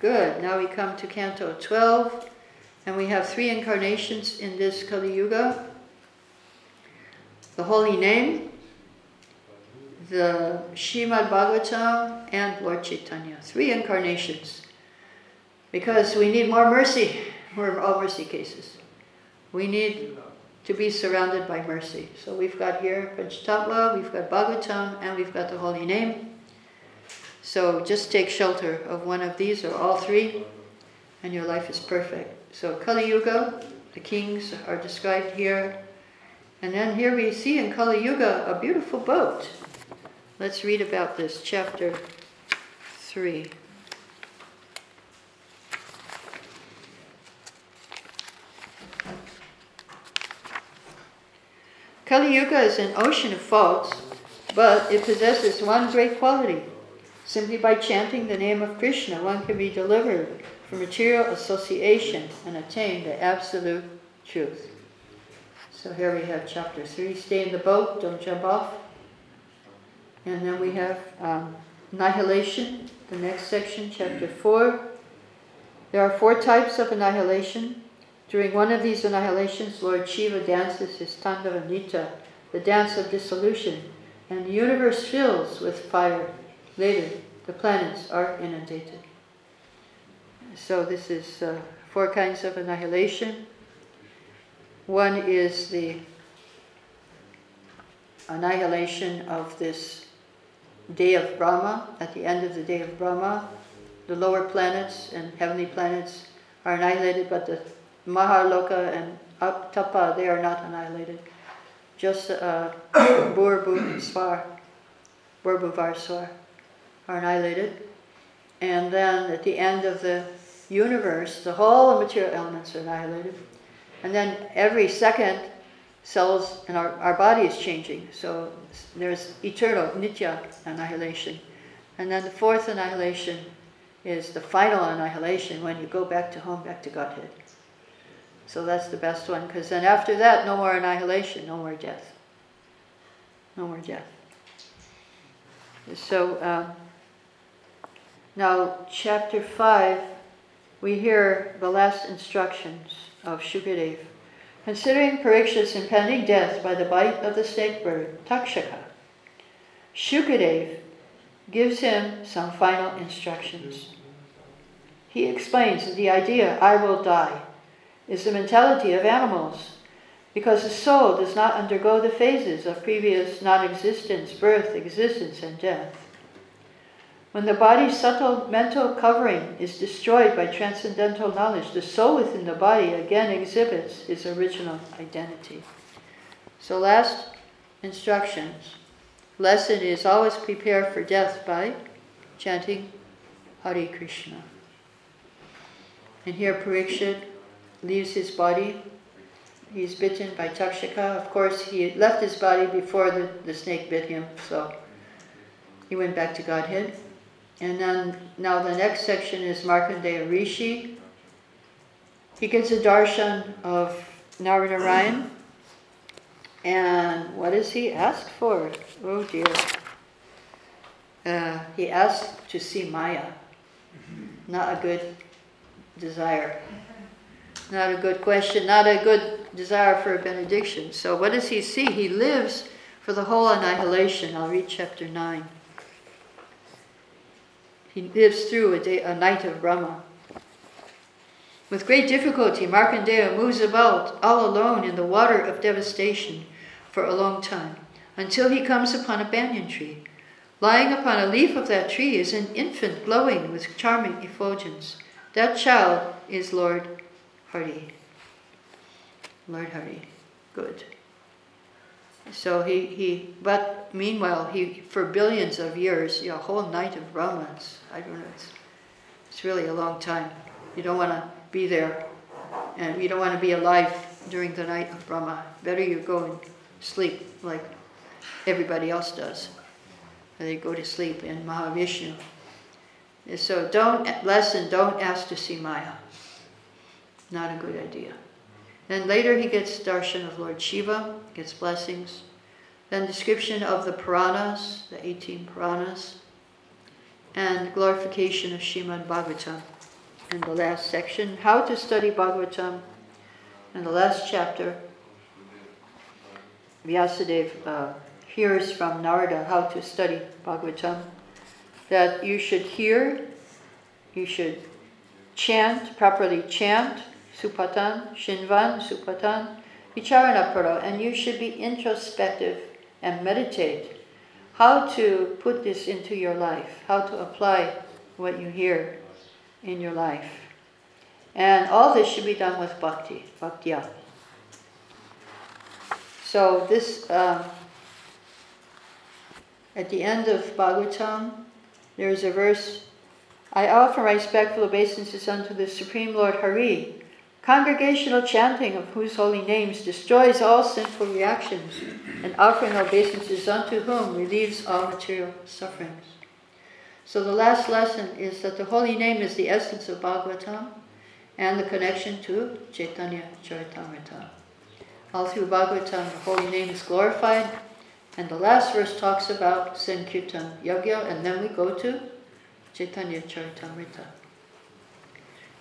Good. Now we come to Canto 12, and we have three incarnations in this Kali Yuga the Holy Name, the Shrimad Bhagavatam, and Lord Chaitanya. Three incarnations. Because we need more mercy. We're all mercy cases. We need to be surrounded by mercy. So we've got here Panchatattva, we've got Bhagavatam, and we've got the Holy Name. So just take shelter of one of these or all three, and your life is perfect. So Kali Yuga, the kings are described here. And then here we see in Kali Yuga a beautiful boat. Let's read about this, chapter 3. Kali Yuga is an ocean of faults, but it possesses one great quality. Simply by chanting the name of Krishna, one can be delivered from material association and attain the absolute truth. So here we have chapter 3 stay in the boat, don't jump off. And then we have um, annihilation, the next section, chapter 4. There are four types of annihilation. During one of these annihilations, Lord Shiva dances his Tandava Nritya, the dance of dissolution, and the universe fills with fire. Later, the planets are inundated. So, this is uh, four kinds of annihilation. One is the annihilation of this day of Brahma. At the end of the day of Brahma, the lower planets and heavenly planets are annihilated, but the Mahaloka and Tapa, they are not annihilated. Just uh, Burbu Svar, Burbuvar Svar are annihilated. And then at the end of the universe, the whole material elements are annihilated. And then every second, cells and our, our body is changing. So there's eternal, nitya annihilation. And then the fourth annihilation is the final annihilation when you go back to home, back to Godhead. So that's the best one, because then after that, no more annihilation, no more death. No more death. So um, now, chapter 5, we hear the last instructions of Shukadev. Considering Parikshit's impending death by the bite of the snake bird, Takshaka, Shukadev gives him some final instructions. He explains the idea, I will die, is the mentality of animals, because the soul does not undergo the phases of previous non existence, birth, existence, and death. When the body's subtle mental covering is destroyed by transcendental knowledge, the soul within the body again exhibits its original identity. So, last instructions. Lesson is always prepare for death by chanting Hare Krishna. And here Parikshit leaves his body. He's bitten by Takshaka. Of course, he left his body before the, the snake bit him, so He went back to Godhead. And then now the next section is Markandeya Rishi. He gets a darshan of Naranarayan. And what does he ask for? Oh dear. Uh, he asked to see Maya. Not a good desire. Not a good question, not a good desire for a benediction. So, what does he see? He lives for the whole annihilation. I'll read chapter 9. He lives through a, day, a night of Brahma. With great difficulty, Markandeya moves about all alone in the water of devastation for a long time until he comes upon a banyan tree. Lying upon a leaf of that tree is an infant glowing with charming effulgence. That child is Lord Hari. Lord Hari. Good. So he, he but meanwhile he for billions of years, you know, a whole night of Brahmas. I don't know, it's it's really a long time. You don't want to be there and you don't want to be alive during the night of Brahma. Better you go and sleep like everybody else does. They go to sleep in Mahavishnu. So don't lesson, don't ask to see Maya. Not a good idea. Then later he gets darshan of Lord Shiva, gets blessings. Then description of the Puranas, the 18 Puranas, and glorification of Shrimad Bhagavatam. In the last section, how to study Bhagavatam. In the last chapter, Vyasadeva uh, hears from Narada how to study Bhagavatam. That you should hear, you should chant, properly chant, supatan, shinvan, supatan, vicharana paro, and you should be introspective and meditate how to put this into your life, how to apply what you hear in your life. And all this should be done with bhakti, bhaktya. So this, um, at the end of Bhagavatam, there is a verse, I offer my respectful obeisances unto the Supreme Lord Hari, Congregational chanting of whose holy names destroys all sinful reactions, and offering obeisances unto whom relieves all material sufferings. So the last lesson is that the holy name is the essence of Bhagavatam and the connection to Chaitanya Charitamrita. All through Bhagavatam, the holy name is glorified, and the last verse talks about Sankirtan Yagya, and then we go to Chaitanya Charitamrita.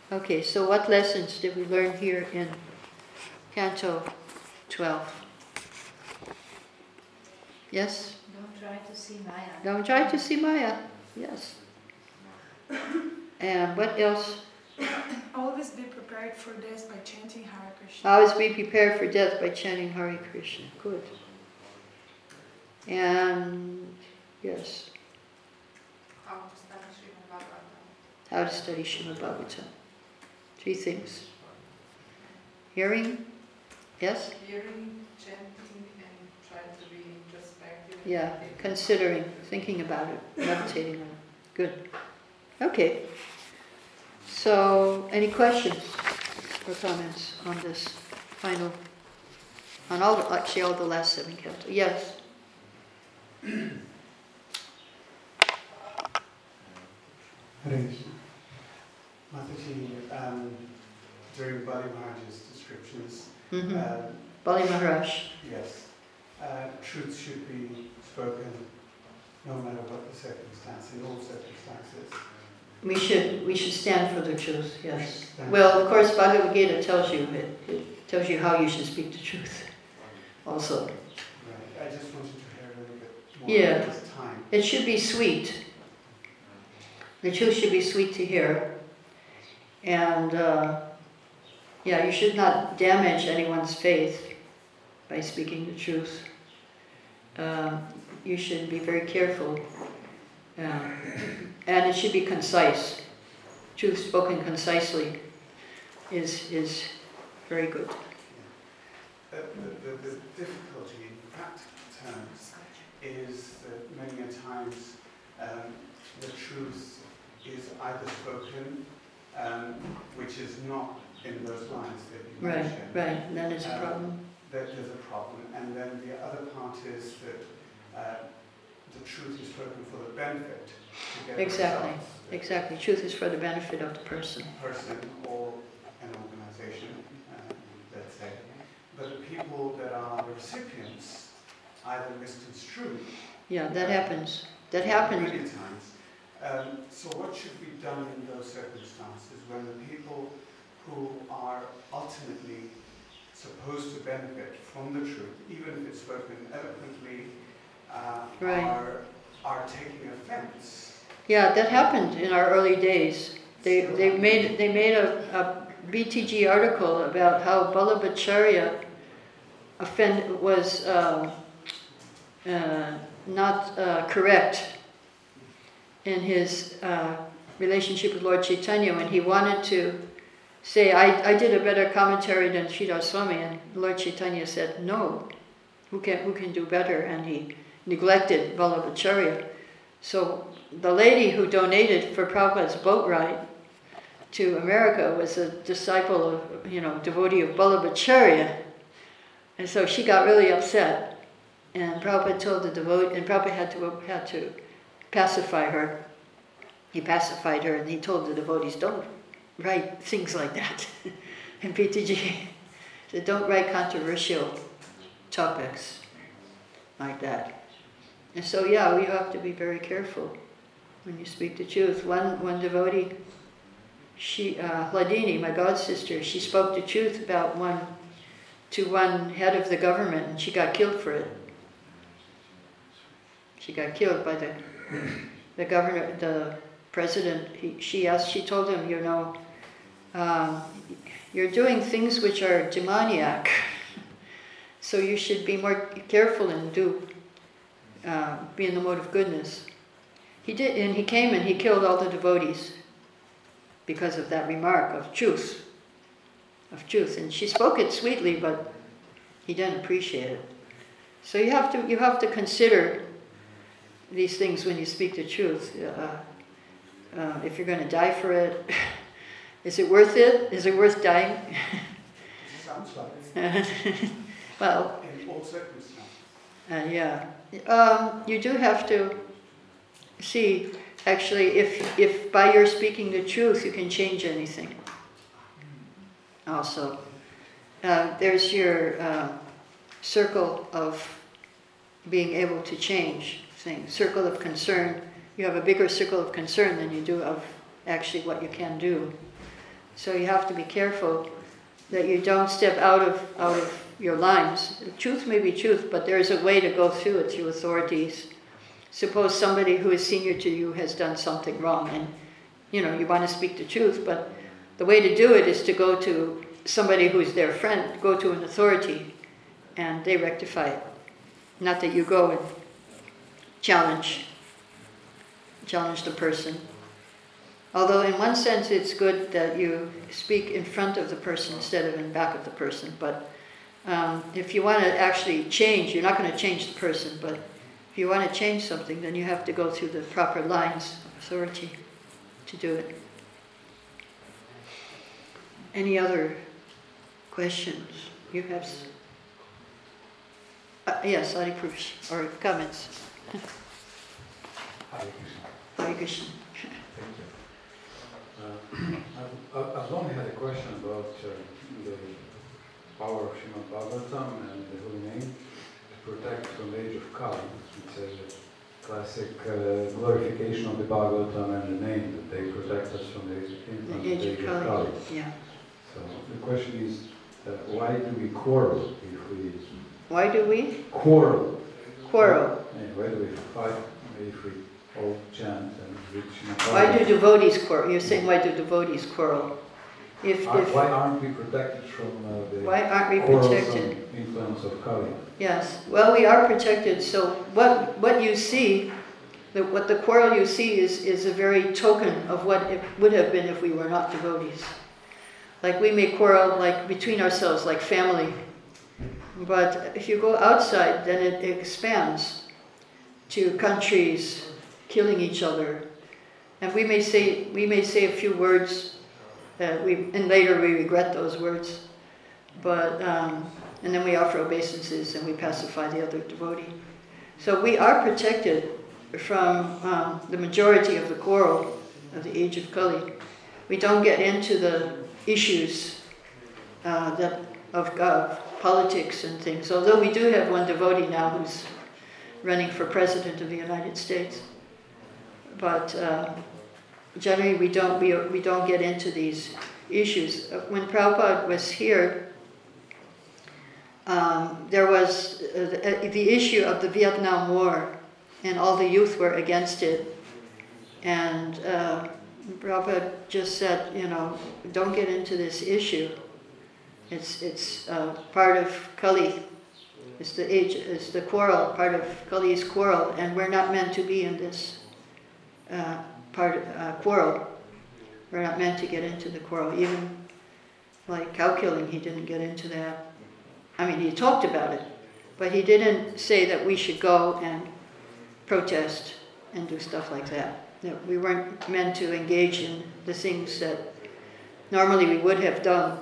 Okay, so what lessons did we learn here in Canto 12? Yes? Don't try to see Maya. Don't try to see Maya. Yes. And what else? Always be prepared for death by chanting Hare Krishna. Always be prepared for death by chanting Hare Krishna. Good. And yes, How to study Srimad Bhagavatam. how to study Srimad Bhagavatam. Three things. Hearing, yes? Hearing, chanting, and trying to be introspective. Yeah, considering, thinking about it, meditating on it. Good. Okay. So, any questions or comments on this final, on all, the- actually all the last seven cantos? Yes? Hare Krishna. Mataji, um, during Bali Maharaj's descriptions, Mm-hmm. um, Bali Maharaj. yes, uh, truth should be spoken no matter what the circumstance, in all circumstances. We should, we should stand for the truth, yes. Well, of course, Bhagavad Gita tells you, it, it tells you how you should speak the truth also. Right, I just wanted to hear a little bit more Yeah. this time. It should be sweet. The truth should be sweet to hear. And uh, yeah, you should not damage anyone's faith by speaking the truth. Um, you should be very careful. Um, and it should be concise. Truth spoken concisely is, is very good. Uh, the, the, the difficulty in practical terms is that many a times um, the truth is either spoken, um, which is not in those lines that you Right, mentioned. right. And that is a Um, problem. That there's a problem, and then the other part is that uh, the truth is spoken for the benefit to get Exactly. results. Exactly. Truth is for the benefit of the person. person or an organization, uh, let's say. But the people that are the recipients either misconstrue. Yeah, that happens. That happens. Many times. Um, so what should be done in those circumstances when the people who are ultimately supposed to benefit from the truth, even if it's spoken eloquently, uh, Right. are, are taking offense? Yeah, that happened in our early days. They, they made, they made a, a BTG article about how Vallabhacharya offend, was um, uh, not uh, correct in his uh, relationship with Lord Chaitanya when he wanted to say, I, I did a better commentary than Sridhar Swami, and Lord Chaitanya said, no, who can, who can do better? And he neglected Vallabhacharya. So the lady who donated for Prabhupada's boat ride to America was a disciple of, you know, devotee of Vallabhacharya. And so she got really upset. And Prabhupada told the devotee, and Prabhupada had to, had to pacify her. He pacified her and he told the devotees, don't write things like that. and BTG said, don't write controversial topics like that. And so, yeah, we have to be very careful when you speak the truth. One, one devotee, she, uh, Hladini, my god sister, she spoke the truth about one to one head of the government, and she got killed for it. She got killed by the the governor, the president. He, she asked, she told him, you know, um, you're doing things which are demoniac, so you should be more careful and do uh, be in the mode of goodness. He did, and he came and he killed all the devotees because of that remark of truth, of truth. And she spoke it sweetly, but he didn't appreciate it. So you have to you have to consider these things when you speak the truth. Uh, uh, if you're going to die for it, is it worth it? Is it worth dying? Sounds like well, in all circumstances. Uh, yeah, um, you do have to see actually if if by your speaking the truth you can change anything. Also, uh, there's your uh, circle of being able to change things. Circle of concern. You have a bigger circle of concern than you do of actually what you can do. So you have to be careful that you don't step out of out of your lines. Truth may be truth, but there is a way to go through it through authorities. Suppose somebody who is senior to you has done something wrong, and you know you want to speak the truth, but the way to do it is to go to somebody who is their friend, go to an authority, and they rectify it. Not that you go and challenge challenge the person. Although in one sense it's good that you speak in front of the person instead of in back of the person, but um, if you want to actually change, you're not going to change the person, but if you want to change something, then you have to go through the proper lines of authority to do it. Any other questions? You have. Uh, yes, Hari Purush, or comments. Hare Krishna. Hare Krishna. Uh, I've, I've only had a question about uh, the power of Srimad Bhagavatam and the holy name to protect from the age of Kali. It's a classic uh, glorification of the Bhagavatam and the name that they protect us from the age, from The age of Kali. Yeah. So the question is, uh, why do we quarrel if we Why do we quarrel? quarrel? Why do we fight if we all chant and reach Srimad Why do devotees quarrel? You're saying why do devotees quarrel? If, if Why aren't we protected from uh, the why aren't we protected? influence of Kali? Yes. Well, we are protected. So what what you see, the, what the quarrel you see is is a very token of what it would have been if we were not devotees. Like we may quarrel like between ourselves, like family. But if you go outside, then it expands to countries killing each other, and we may say we may say a few words, that we and later we regret those words, but um, and then we offer obeisances and we pacify the other devotee. So we are protected from um, the majority of the quarrel of the age of Kali. We don't get into the issues uh, that of, of politics and things, although we do have one devotee now who's running for president of the United States. But uh, generally, we don't, we, we don't get into these issues. Uh, When Prabhupada was here, um, there was uh, the, uh, the issue of the Vietnam War, and all the youth were against it. And uh, Prabhupada just said, you know, don't get into this issue. It's, it's uh, part of Kali. It's the age, it's the quarrel, part of Kali's quarrel, and we're not meant to be in this uh, part uh, quarrel. We're not meant to get into the quarrel. Even like cow killing, he didn't get into that. I mean, he talked about it, but he didn't say that we should go and protest and do stuff like that. That we weren't meant to engage in the things that normally we would have done.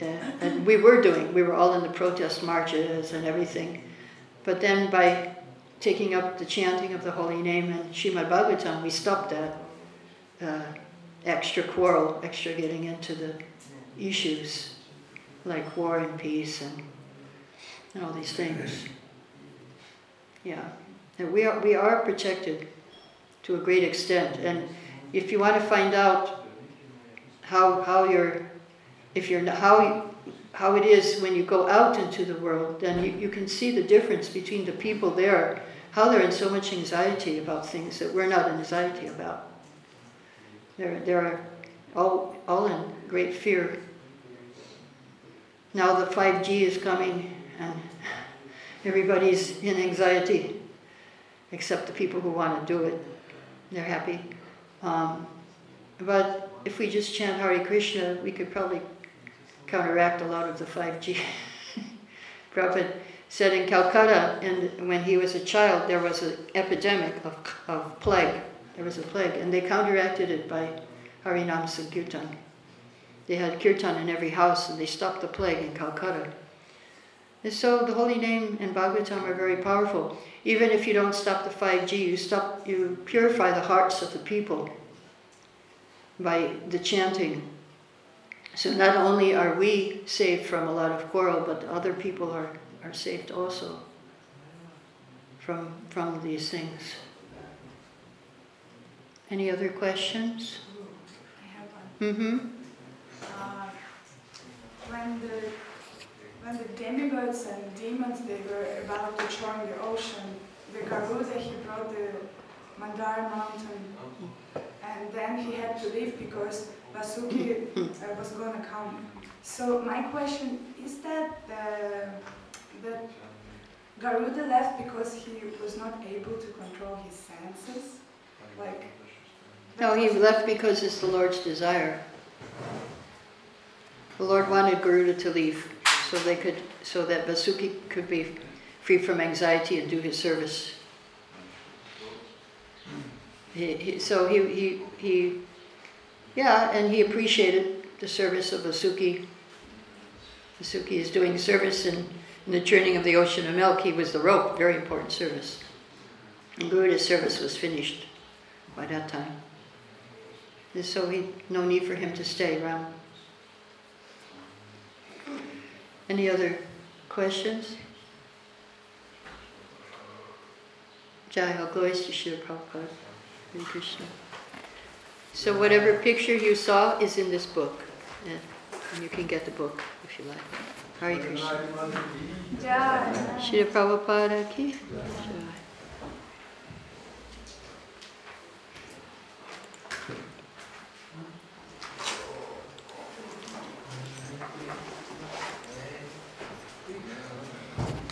And we were doing, we were all in the protest marches and everything. But then by taking up the chanting of the holy name and Srimad Bhagavatam, we stopped that uh, extra quarrel, extra getting into the issues like war and peace and, and all these things. Yeah, we are, we are protected to a great extent. And if you want to find out how, how you're, if you're, how, how it is when you go out into the world, then you, you can see the difference between the people there, how they're in so much anxiety about things that we're not in anxiety about. They're, they're all, all in great fear. Now the 5G is coming and everybody's in anxiety, except the people who want to do it. They're happy. Um, but if we just chant Hare Krishna, we could probably counteract a lot of the 5G. Prabhupada said in Calcutta, and when he was a child, there was an epidemic of, of plague. There was a plague, and they counteracted it by Harinam Sankirtan. They had kirtan in every house, and they stopped the plague in Calcutta. And so the holy name and Bhagavatam are very powerful. Even if you don't stop the 5G, you stop, you purify the hearts of the people by the chanting. So not only are we saved from a lot of quarrel, but other people are, are saved also from, from these things. Any other questions? I have one. Mm-hmm. Uh, when the when the demigods and demons they were about to join the ocean, the Garuda he brought the Mandara mountain, and then he had to leave because Vasuki uh, was gonna come. So my question is that the that Garuda left because he was not able to control his senses, like. No, he left because it's the Lord's desire. The Lord wanted Garuda to leave so they could, so that Vasuki could be free from anxiety and do his service. He, he, so he, he, he, yeah, and he appreciated the service of Vasuki. Vasuki is doing service in, in the churning of the ocean of milk. He was the rope, very important service. And Garuda's service was finished by that time. And so he, no need for him to stay around. Any other questions? Jai glories to Srila Prabhupada. Krishna. So whatever picture you saw is in this book. And you can get the book if you like. Hare Krishna. Yeah. Srila Prabhupada ki